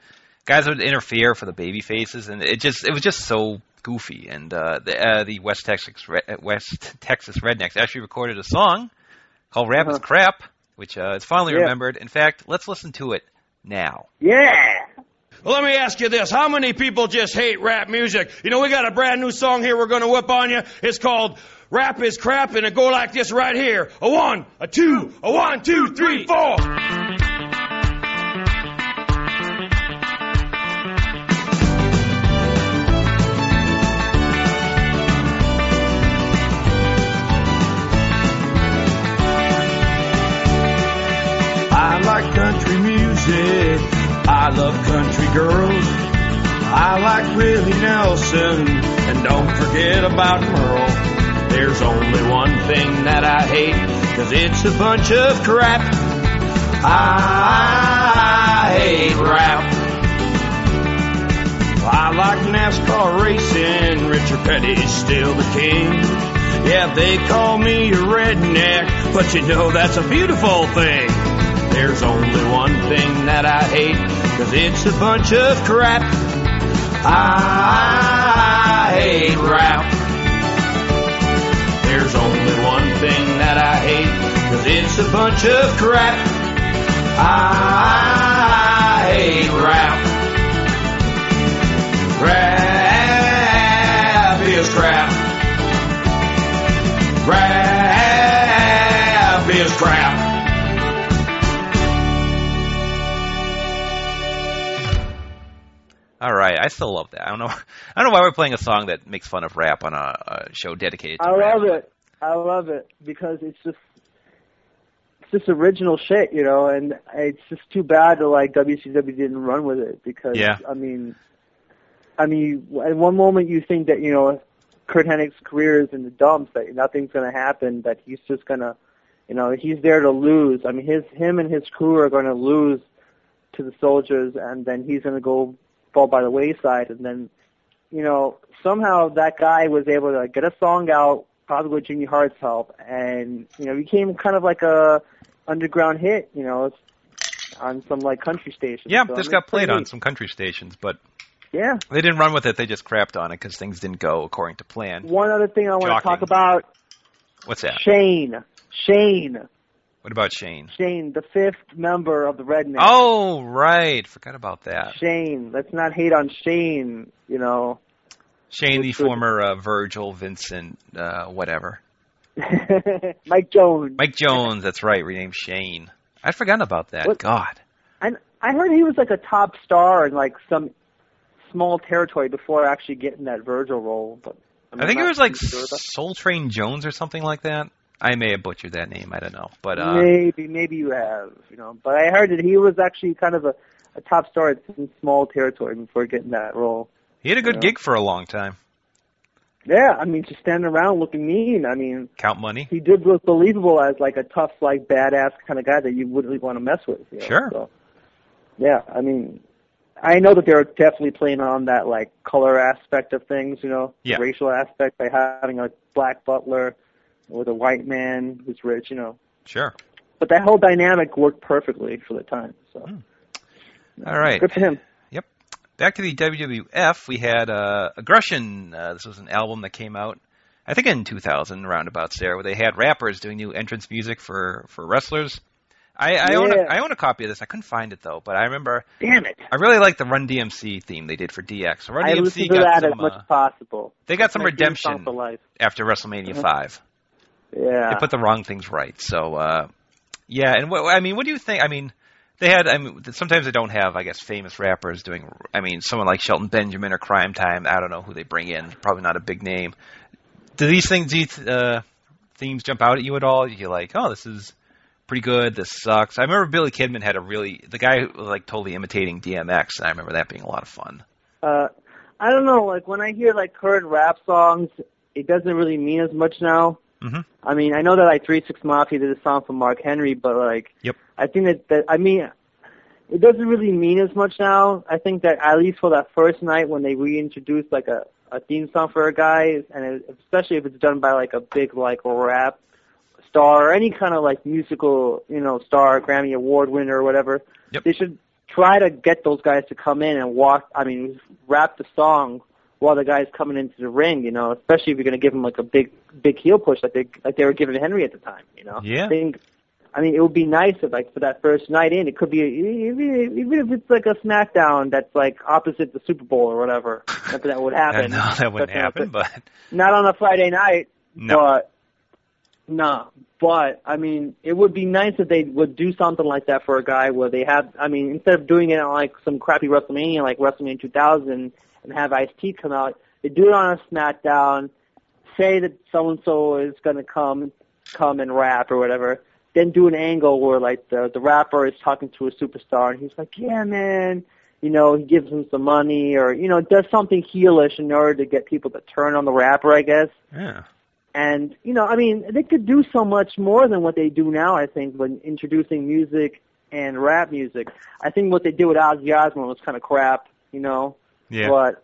S1: guys would interfere for the baby faces, and it just it was just so goofy. And uh, the uh, the West Texas Re- uh, West Texas Rednecks actually recorded a song called "Rap is
S2: Uh-huh.
S1: Crap," which uh, is fondly
S2: Yeah.
S1: remembered. In fact, let's listen to it now.
S2: yeah.
S11: Well, let me ask you this. How many people just hate rap music? You know, we got a brand new song here we're going to whip on you. It's called Rap is Crap, and it go like this right here. A one, a two, a one, two, three, four. I like country music. I love country girls. I like Willie Nelson. And don't forget about Merle. There's only one thing that I hate, cause it's a bunch of crap. I hate rap. I like NASCAR racing. Richard Petty's still the king. Yeah, they call me a redneck, but you know that's a beautiful thing. There's only one thing that I hate, cause it's a bunch of crap. I hate rap. There's only one thing that I hate, cause it's a bunch of crap. I hate rap. Rap is crap. Rap is crap.
S1: All right, I still love that. I don't know. I don't know why we're playing a song that makes fun of rap on a, a show dedicated to
S2: I
S1: rap.
S2: love it. I love it because it's just it's just original shit, you know, and it's just too bad that like WCW didn't run with it because
S1: Yeah.
S2: I mean, I mean, at one moment you think that you know Curt Hennig's career is in the dumps, that nothing's going to happen, that he's just going to, you know, he's there to lose. I mean, his him and his crew are going to lose to the soldiers, and then he's going to go fall by the wayside, and then you know, somehow that guy was able to like, get a song out, probably with Jimmy Hart's help, and you know, became kind of like a underground hit, you know, on some like country stations.
S1: Yeah,
S2: So, I
S1: this
S2: mean,
S1: got played on some country stations, but
S2: Yeah.
S1: they didn't run with it. They just crapped on it because things didn't go according to plan.
S2: One other thing I want to talk about:
S1: What's that?
S2: Shane. Shane.
S1: What about Shane?
S2: Shane, the fifth member of the Rednecks.
S1: Oh, right. Forgot about that.
S2: Shane. Let's not hate on Shane. You know.
S1: Shane, the former uh, Virgil, Vincent, uh, whatever.
S2: Mike Jones.
S1: Mike Jones, that's right, renamed Shane. I'd forgotten about that.
S2: What-
S1: God.
S2: And I heard he was like a top star in like some small territory before actually getting that Virgil role. But I'm
S1: I think it was like
S2: sure
S1: Soul Train Jones or something like that. I may have butchered that name. I don't know. But uh,
S2: maybe, maybe you have, you know. But I heard that he was actually kind of a, a top star in some small territory before getting that role.
S1: He had a good
S2: Yeah.
S1: gig for a long time.
S2: Yeah, I mean, just standing around looking mean. I mean,
S1: Count Money.
S2: he did look believable as like a tough, like badass kind of guy that you wouldn't really want to mess with. You know?
S1: Sure.
S2: So, yeah, I mean, I know that they're definitely playing on that like color aspect of things, you know,
S1: Yeah.
S2: racial aspect by having a black butler with a white man who's rich, you know.
S1: Sure.
S2: But that whole dynamic worked perfectly for the time. So
S1: Hmm. All right.
S2: good for him.
S1: Back to the WWF, we had uh, Aggression. Uh, this was an album that came out, I think, in 2000, roundabouts there, where they had rappers doing new entrance music for for wrestlers. I, I own a,
S2: Yeah.
S1: I own a copy of this. I couldn't find it though, but I remember
S2: Damn it!
S1: I really like the Run DMC theme they did for DX. Run
S2: I
S1: DMC
S2: listen to
S1: got
S2: that
S1: some,
S2: as much
S1: uh,
S2: as possible.
S1: they got some
S2: My
S1: redemption after WrestleMania
S2: Mhm.
S1: five.
S2: Yeah.
S1: They put the wrong things right. So uh, yeah, and what I mean, what do you think? I mean, they had. I mean, sometimes they don't have, I guess, famous rappers doing. I mean, someone like Shelton Benjamin or Crime Time. I don't know who they bring in. Probably not a big name. Do these things? Do you th- uh, themes jump out at you at all? You're like, oh, this is pretty good. This sucks. I remember Billy Kidman had a really the guy who was like totally imitating DMX, and I remember that being a lot of fun.
S2: Uh, I don't know. Like when I hear like current rap songs, it doesn't really mean as much now.
S1: Mm-hmm.
S2: I mean, I know that like Three Six Mafia did a song for Mark Henry, but like,
S1: Yep.
S2: I think that that I mean, it doesn't really mean as much now. I think that at least for that first night when they reintroduced like a a theme song for a guy, and it, especially if it's done by like a big like rap star or any kind of like musical, you know, star, Grammy Award winner or whatever,
S1: Yep.
S2: they should try to get those guys to come in and walk. I mean, rap the song while the guy's coming into the ring. You know, especially if you're going to give him like a big, big heel push like they like they were giving Henry at the time. You know,
S1: Yeah.
S2: I think. I mean, it would be nice if, like, for that first night in, it could be even if it's like a SmackDown that's like opposite the Super Bowl or whatever. Not that that would happen.
S1: no, that wouldn't
S2: But,
S1: happen, but
S2: not on a Friday night.
S1: No.
S2: But no, but I mean, it would be nice if they would do something like that for a guy where they have. I mean, instead of doing it on like some crappy WrestleMania, like WrestleMania 2000, and have Ice T come out, they do it on a SmackDown. Say that so and so is going to come, come and rap or whatever. Then do an angle where like the the rapper is talking to a superstar, and he's like, "Yeah, man." You know, he gives him some money, or you know, does something heelish in order to get people to turn on the rapper, I guess.
S1: yeah.
S2: And you know, I mean, they could do so much more than what they do now. I think when introducing music and rap music, I think what they did with Ozzy Osbourne was kind of crap. You know,
S1: Yeah.
S2: but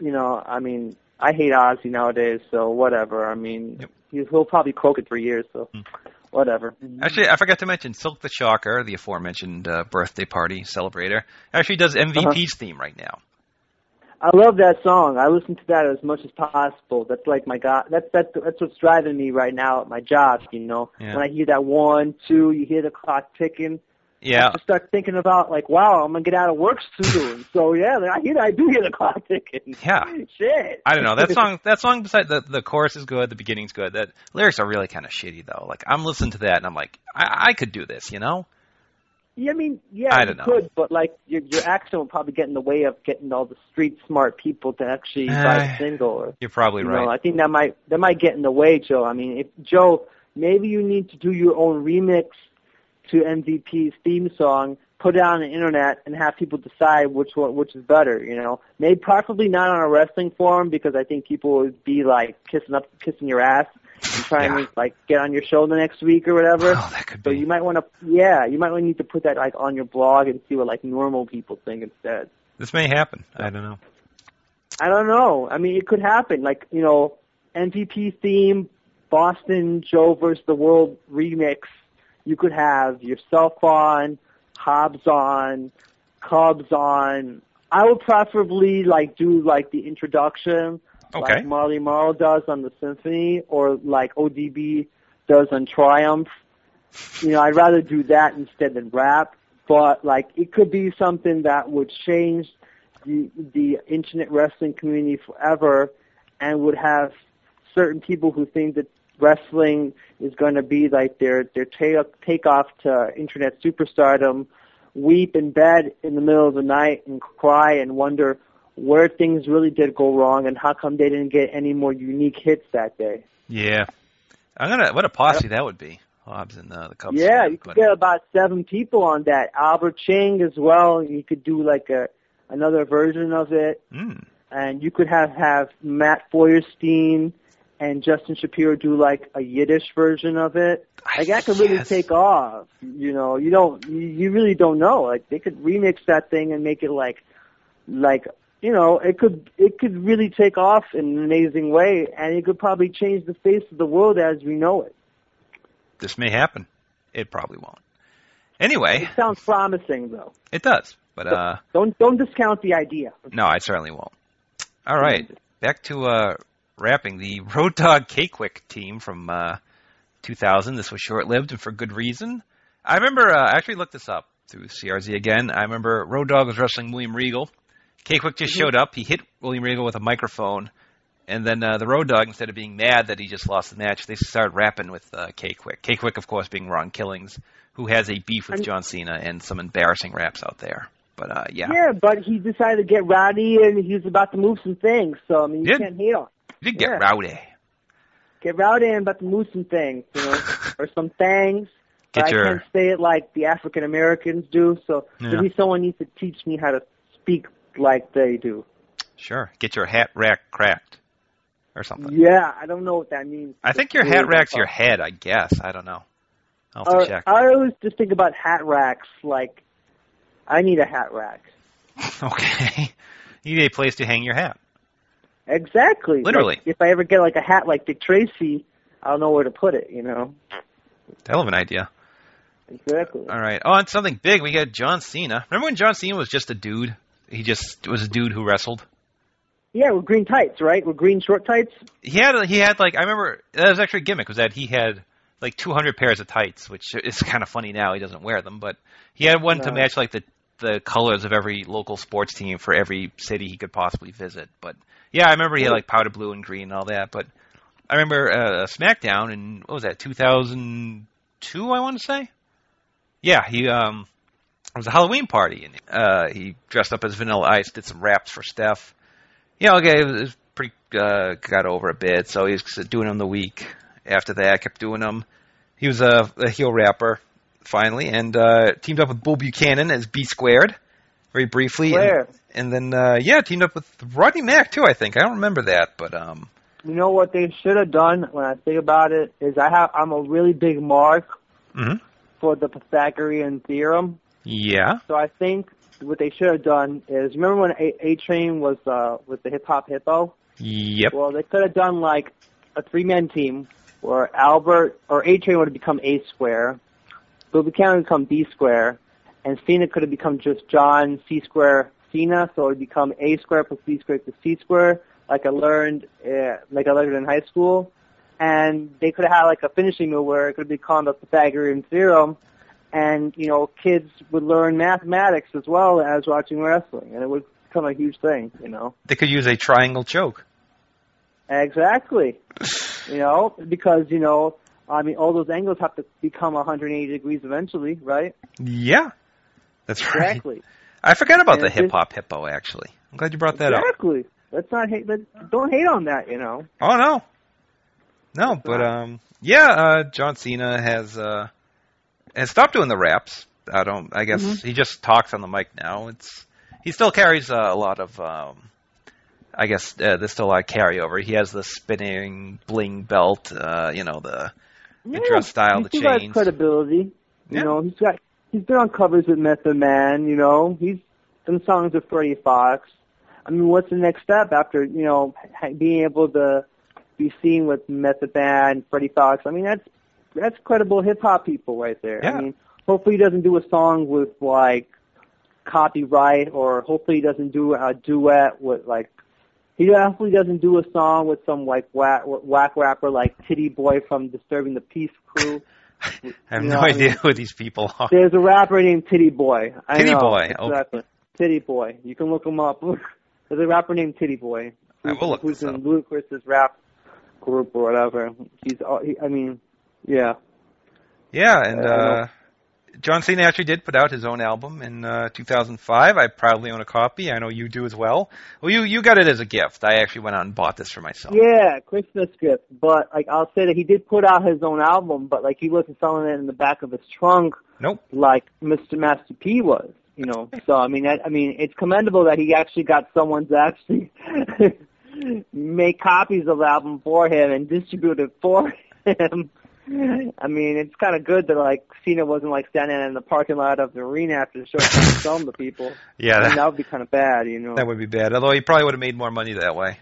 S2: you know, I mean, I hate Ozzy nowadays, so whatever. I mean,
S1: Yep.
S2: he, he'll probably croak it for years, so hmm. Whatever.
S1: Actually, I forgot to mention Silk the Shocker, the aforementioned uh, birthday party celebrator, actually does
S2: Uh-huh.
S1: MVP's theme right now.
S2: I love that song. I listen to that as much as possible. That's like my god. That's that's that's what's driving me right now at my job. You know,
S1: Yeah.
S2: when I hear that one, two, you hear the clock ticking.
S1: Yeah.
S2: I start thinking about like, wow, I'm gonna get out of work soon. so yeah, I hear I do hear the clock ticking.
S1: Yeah.
S2: Shit.
S1: I don't know that song. That song, beside the the chorus is good, the beginning's good. The lyrics are really kind of shitty though. Like I'm listening to that and I'm like, I, I could do this, you know?
S2: Yeah, I mean, yeah,
S1: I don't know.
S2: could, but like your your accent would probably get in the way of getting all the street smart people to actually buy the single. Or,
S1: You're probably
S2: you
S1: right.
S2: know, I think that might that might get in the way, Joe. I mean, if Joe, maybe you need to do your own remix to MVP's theme song, put it on the internet, and have people decide which one which is better. You know, maybe preferably not on a wrestling forum because I think people would be like kissing up, kissing your ass. And trying
S1: Yeah.
S2: to like get on your show the next week or whatever.
S1: Oh, that could
S2: So
S1: be.
S2: you might want to, yeah, you might need to put that like on your blog and see what like normal people think instead.
S1: This may happen. I don't know.
S2: I don't know. I mean, it could happen. Like you know, MVP theme, Boston Joe versus the World remix. You could have yourself on, Hobbs on, Cubs on. I would preferably like do like the introduction,
S1: Okay.
S2: like Marley Marl does on the Symphony, or like ODB does on Triumph. You know, I'd rather do that instead than rap. But like, it could be something that would change the the internet wrestling community forever, and would have certain people who think that wrestling is going to be like their their take takeoff to internet superstardom, weep in bed in the middle of the night and cry and wonder where things really did go wrong and how come they didn't get any more unique hits that day.
S1: Yeah. I'm gonna. What a posse that would be. Hobbs and uh, the Cubs.
S2: Yeah,
S1: fan,
S2: you could
S1: but-
S2: get about seven people on that. Albert Ching as well. You could do like a another version of it,
S1: Mm.
S2: and you could have have Matt Feuerstein and Justin Shapiro do like a Yiddish version of it. Like that could really
S1: Yes.
S2: take off. You know, you don't, you, really don't know. Like they could remix that thing and make it like, like you know, it could it could really take off in an amazing way, and it could probably change the face of the world as we know it.
S1: This may happen. It probably won't. Anyway,
S2: It sounds promising though.
S1: it does. But uh,
S2: Don't don't discount the idea.
S1: no, I certainly won't. All right, back to uh, rapping. The Road Dog K-Kwik team from uh, 2000. This was short-lived and for good reason. I remember. Uh, I actually looked this up through CRZ again. I remember Road Dog was wrestling William Regal. K-Kwik just showed up. He hit William Regal with a microphone. And then uh, the Road Dog, instead of being mad that he just lost the match, they started rapping with uh, K-Kwik. K-Kwik, of course, being Ron Killings, who has a beef with John Cena and some embarrassing raps out there. But uh, yeah,
S2: Yeah, but he decided to get rowdy and he was about to move some things. So I mean, you
S1: Did?
S2: can't hate on.
S1: You get
S2: yeah.
S1: rowdy.
S2: get rowdy and about to move some things, you know, or some things.
S1: Get your-
S2: I can't say it like the African Americans do. So
S1: Yeah.
S2: maybe someone needs to teach me how to speak like they do.
S1: Sure. Get your hat rack cracked or something.
S2: Yeah, I don't know what that means.
S1: I think your hat rack's your head, I guess. I don't know. I'll check.
S2: I always just think about hat racks like I need a hat rack.
S1: Okay. You need a place to hang your hat.
S2: Exactly.
S1: Literally.
S2: Like, if I ever get like a hat like Dick Tracy, I don't know where to put it. You know.
S1: Hell of an idea.
S2: Exactly.
S1: All right. Oh, and something big. We got John Cena. Remember when John Cena was just a dude? He just was a dude who wrestled.
S2: Yeah, with green tights, right? With green short tights.
S1: He had he had like I remember that was actually a gimmick was that he had like 200 pairs of tights, which is kind of funny now. He doesn't wear them, but he had one to match like the the colors of every local sports team for every city he could possibly visit. But yeah, I remember he had like powder blue and green and all that. But I remember uh, SmackDown in what was that 2002? I want to say. Yeah, he um it was a Halloween party and uh he dressed up as Vanilla Ice, did some raps for Steph. Yeah, okay, it was, it was pretty uh got over a bit, so he was doing them the week after that, kept doing them. He was a, a heel rapper finally and uh teamed up with Bull Buchanan as B squared very briefly. And, and then uh yeah, teamed up with Rodney Mack too, I think. I don't remember that, but um
S2: You know what they should have done when I think about it is I have I'm a really big mark
S1: mhm.
S2: for the Pythagorean theorem.
S1: yeah.
S2: So I think what they should have done is remember when A, a Train was uh was the hip hop hippo?
S1: Yep.
S2: Well, they could have done like a three man team where Albert or A Train would have become A square, Bill Buchanan become B square, and Cena could have become just John C square Cena, so it would become A square plus B square plus C square, like I learned uh, like I learned in high school. And they could have had like a finishing move where it could be called the Pythagorean theorem, and you know kids would learn mathematics as well as watching wrestling, and it would become a huge thing, you know.
S1: They could use a triangle choke.
S2: Exactly. you know, because you know, I mean, all those angles have to become 180 degrees eventually, right?
S1: Yeah. That's exactly. right.
S2: Exactly.
S1: I forgot about
S2: And
S1: the hip hop hippo actually. I'm glad you brought that up.
S2: exactly. Let's not hate. Let, don't hate on that. You know.
S1: Oh no, no, but um, yeah, uh, John Cena has uh has stopped doing the raps. I don't. I guess
S2: Mhm.
S1: he just talks on the mic now. It's he still carries uh, a lot of. um I guess uh, there's still a lot of carryover. He has the spinning bling belt. Uh, you know the the dress style,
S2: he's
S1: the chains.
S2: credibility.
S1: Yeah.
S2: You know, he's got he's been on covers with Method Man. You know, he's done songs with Freddie Foxxx. I mean, what's the next step after you know being able to be seen with Method Man, Freddie Foxxx? I mean, that's that's credible hip hop people right there.
S1: Yeah.
S2: I mean, hopefully he doesn't do a song with like copyright, or hopefully he doesn't do a duet with like. He hopefully doesn't do a song with some like whack, whack rapper like Titty Boy from Disturbing the Peace crew.
S1: I have
S2: you
S1: no
S2: know, I
S1: idea
S2: mean-
S1: who these people are.
S2: There's a rapper named Titty Boy. I
S1: Titty
S2: know,
S1: Boy, oh.
S2: Exactly. Titty Boy. You can look him up. There's a rapper named Titty Boy.
S1: I will look
S2: who's
S1: this
S2: in
S1: up.
S2: Ludacris's rap group or whatever. He's. all- He, I mean, yeah.
S1: Yeah, and
S2: uh,
S1: John Cena actually did put out his own album in uh, 2005. I proudly own a copy. I know you do as well. Well, you you got it as a gift. I actually went out and bought this for myself.
S2: Yeah, Christmas gift. But like, I'll say that he did put out his own album, but like, he wasn't selling it in the back of his trunk.
S1: Nope.
S2: Like Mr. Master P was. You know. So I mean, I, I mean, it's commendable that he actually got someone to actually make copies of the album for him and distribute it for him. I mean, it's kind of good that like Cena wasn't like standing in the parking lot of the arena after the show trying to sell them to people.
S1: Yeah,
S2: I mean,
S1: that-
S2: that would be kind of bad, you know.
S1: That would be bad. Although he probably would have made more money that way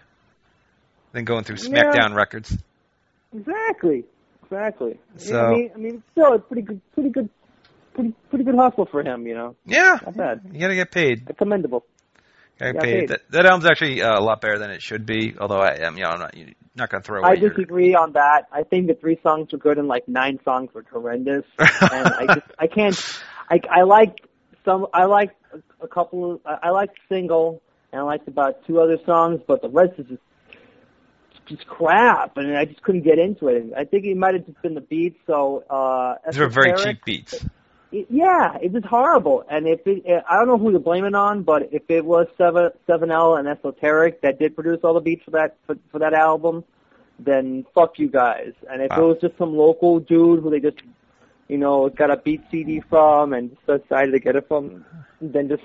S1: than going through
S2: Yeah.
S1: SmackDown records.
S2: Exactly, exactly.
S1: So-
S2: I mean, I mean, still, it's pretty good, pretty good, pretty pretty good hustle for him, you know.
S1: Yeah,
S2: Not bad.
S1: you got to get paid.
S2: Commendable.
S1: Paid.
S2: paid.
S1: That, that album's actually uh, a lot better than it should be. Although I am, you know, I'm not you're not going to throw away.
S2: I
S1: your-
S2: disagree on that. I think the three songs were good and like nine songs were horrendous. and I just I can't. I I like some. I like a, a couple. Of, I, I like single and I liked about two other songs, but the rest is just just crap, and I just couldn't get into it. I think it might have just been the beats. So uh,
S1: These are very cheap beats.
S2: It, yeah, it was horrible. And if it, I don't know who to blame it on, but if it was Seven Seven L and Esoteric that did produce all the beats for that for, for that album, then fuck you guys. And if it was just some local dude who they just, you know, got a beat CD from and just decided to get it from, then just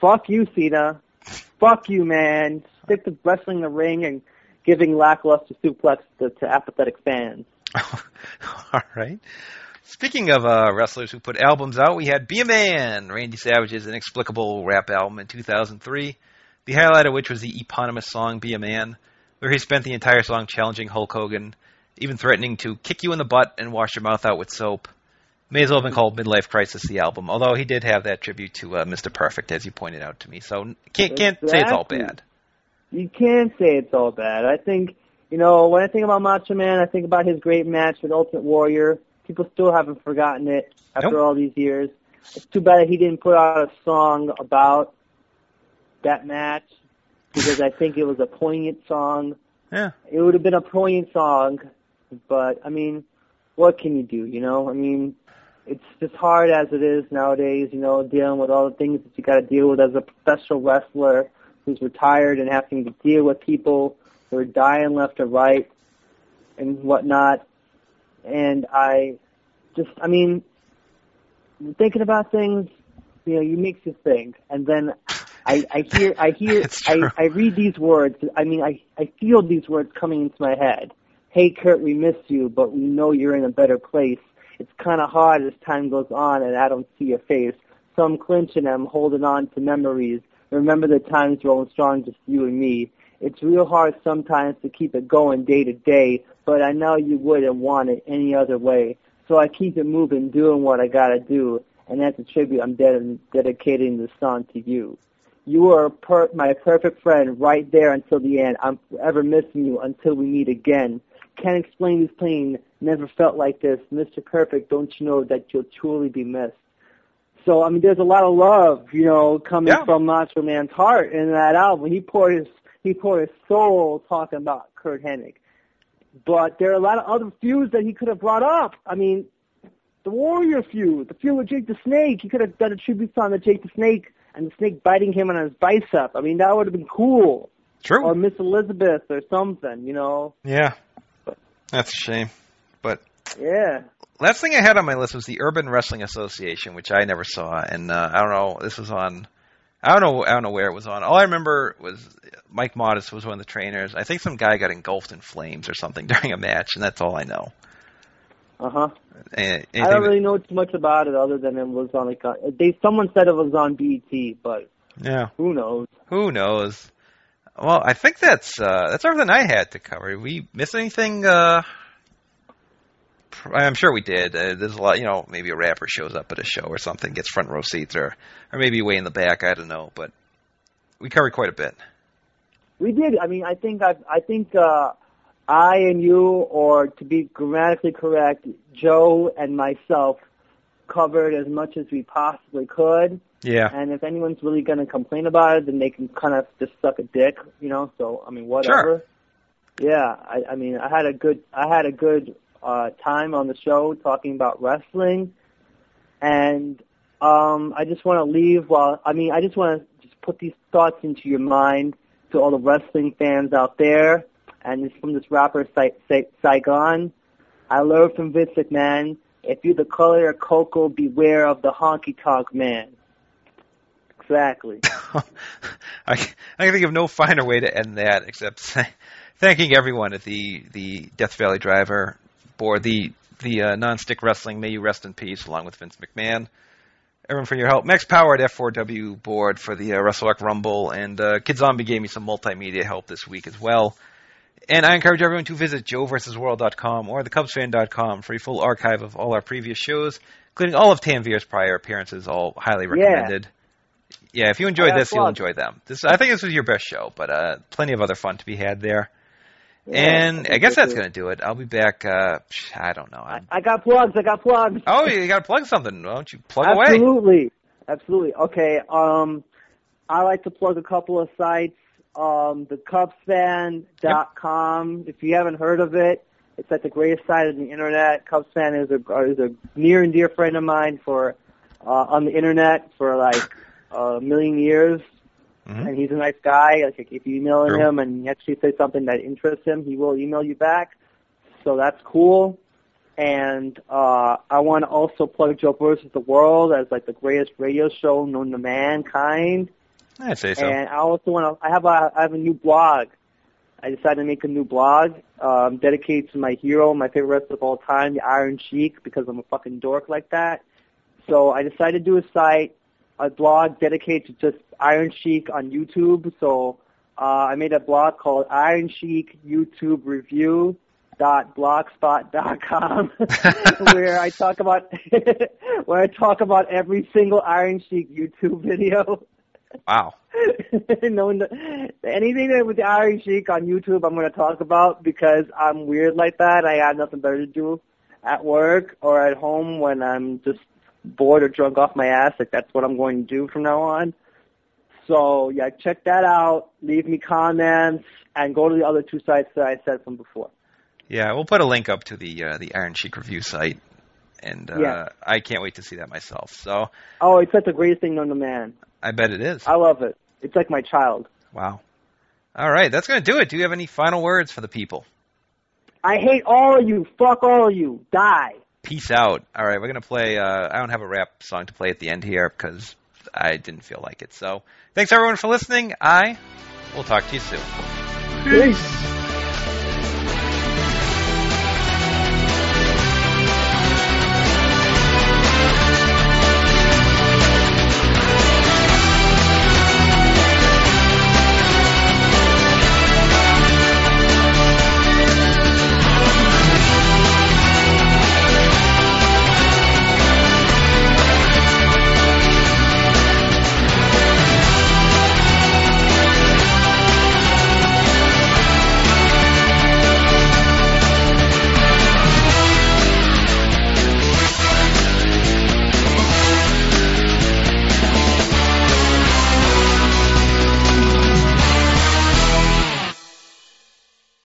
S2: fuck you, Cena. Fuck you, man. Stick to wrestling the ring and giving lackluster suplex to, to apathetic fans.
S1: All right. Speaking of uh, wrestlers who put albums out, we had Be a Man, Randy Savage's inexplicable rap album in 2003. The highlight of which was the eponymous song "Be a Man," where he spent the entire song challenging Hulk Hogan, even threatening to kick you in the butt and wash your mouth out with soap. May as well have been called Midlife Crisis, the album. Although he did have that tribute to uh, Mr. Perfect, as you pointed out to me. So can't can't say it's all bad.
S2: You can't say it's all bad. I think, you know, when I think about Macho Man, I think about his great match with Ultimate Warrior. People still haven't forgotten it after
S1: Nope.
S2: all these years. It's too bad that he didn't put out a song about that match because I think it was a poignant song.
S1: Yeah.
S2: It would have been a poignant song, but I mean, what can you do? You know, I mean, it's just hard as it is nowadays. You know, dealing with all the things that you got to deal with as a professional wrestler who's retired and having to deal with people who are dying left or right and whatnot. And I just, I mean, thinking about things, you know, you makes you think, and then I, I hear, I hear, I, I read these words. I mean, I, I feel these words coming into my head. Hey, Curt, we miss you, but we know you're in a better place. It's kind of hard as time goes on, and I don't see your face. So I'm clinching, I'm holding on to memories. Remember the times rolling strong, just you and me. It's real hard sometimes to keep it going day to day, but I know you wouldn't want it any other way. So I keep it moving, doing what I gotta do, and that's a tribute I'm ded- dedicating this song to you. You are per- my perfect friend right there until the end. I'm forever missing you until we meet again. Can't explain this pain. Never felt like this. Mr. Perfect, don't you know that you'll truly be missed? So I mean, there's a lot of love, you know, coming
S1: Yeah.
S2: from Macho Man's heart in that album. He poured his he poured his soul talking about Curt Hennig. But there are a lot of other feuds that he could have brought up. I mean, the Warrior feud, the feud with Jake the Snake. He could have done a tribute song to Jake the Snake and the snake biting him on his bicep. I mean, that would have been cool.
S1: True.
S2: Or Miss Elizabeth or something, you know.
S1: Yeah. That's a shame. But
S2: Yeah.
S1: last thing I had on my list was the Urban Wrestling Association, which I never saw, and uh, I don't know. This was on. I don't know. I don't know where it was on. All I remember was Mike Modest was one of the trainers. I think some guy got engulfed in flames or something during a match, and that's all I know.
S2: Uh huh.
S1: Eh,
S2: I don't
S1: that-
S2: really know too much about it other than it was on like a, they someone said it was on BET, but
S1: yeah.
S2: who knows?
S1: Who knows? Well, I think that's uh, that's everything I had to cover. Did we miss anything? Uh, I'm sure we did. Uh, there's a lot, you know. Maybe a rapper shows up at a show or something, gets front row seats, or or maybe way in the back. I don't know, but we covered quite a bit.
S2: We did. I mean, I think I I think uh I and you, or to be grammatically correct, Joe and myself covered as much as we possibly could.
S1: Yeah.
S2: And if anyone's really going to complain about it, then they can kind of just suck a dick, you know. So I mean, whatever. Sure. Yeah, I, I mean, I had a good, I had a good uh, time on the show talking about wrestling, and um, I just want to leave. While I mean, I just want to just put these thoughts into your mind to all the wrestling fans out there, and it's from this rapper Sai- Sai- Saigon. I learned from Vince McMahon. If you're the color of cocoa, beware of the honky tonk man. Exactly.
S1: I, I can think of no finer way to end that except thanking everyone at the the Death Valley Driver board, the the uh, non-stick wrestling. May you rest in peace, along with Vince McMahon. Everyone for your help. Max Power at F4W board for the uh, Wrestle Rock Rumble, and uh, Kid Zombie gave me some multimedia help this week as well. And I encourage everyone to visit joeversusworld.com or thecubsfan.com for a full archive of all our previous shows, including all of Tanvir's prior appearances, all highly recommended. Yeah, yeah, if you
S2: got
S1: this, you'll enjoy them. This, I think this was your best show, but uh, plenty of other fun to be had there.
S2: Yeah,
S1: and
S2: I
S1: I, guess that's going to do it. I'll be back. Uh, I don't know. I'm-
S2: I got plugs. I got plugs.
S1: oh, you got to plug something. Why don't you plug away?
S2: Absolutely. Absolutely. Okay. Um, I like to plug a couple of sites. Um, the Cubsfan.com. If you haven't heard of it, it's like the greatest site on the internet. Cubsfan is a is a near and dear friend of mine for uh, on the internet for like a million years. And he's a nice guy. Like if you email
S1: True.
S2: him and he actually says something that interests him, he will email you back. So that's cool. And uh, I want to also plug Joe versus the World as like the greatest radio show known to mankind.
S1: I'd say so.
S2: And I also want to. I have a. I have a new blog. I decided to make a new blog um, dedicated to my hero, my favorite wrestler of all time, the Iron Sheik, because I'm a fucking dork like that. So I decided to do a site, a blog dedicated to just Iron Sheik on YouTube. So uh, I made a blog called Iron Sheik YouTube Review dot blogspot dot com where I talk about where I talk about every single Iron Sheik YouTube video.
S1: Wow.
S2: no, no, anything that with the Iron Sheik on YouTube, I'm going to talk about because I'm weird like that. I have nothing better to do at work or at home when I'm just bored or drunk off my ass. Like that's what I'm going to do from now on. So yeah, check that out. Leave me comments and go to the other two sites that I said from before.
S1: Yeah, we'll put a link up to the uh, the Iron Sheik review site, and uh,
S2: Yeah.
S1: I can't wait to see that myself. So
S2: Oh, it's like the greatest thing known to man.
S1: I bet it is.
S2: I love it. It's like my child.
S1: Wow. All right, that's going to do it. Do you have any final words for the people?
S2: I hate all of you. Fuck all of you. Die.
S1: Peace out. All right, we're going to play. Uh, I don't have a rap song to play at the end here because I didn't feel like it. So thanks everyone for listening. I will talk to you soon.
S2: Peace.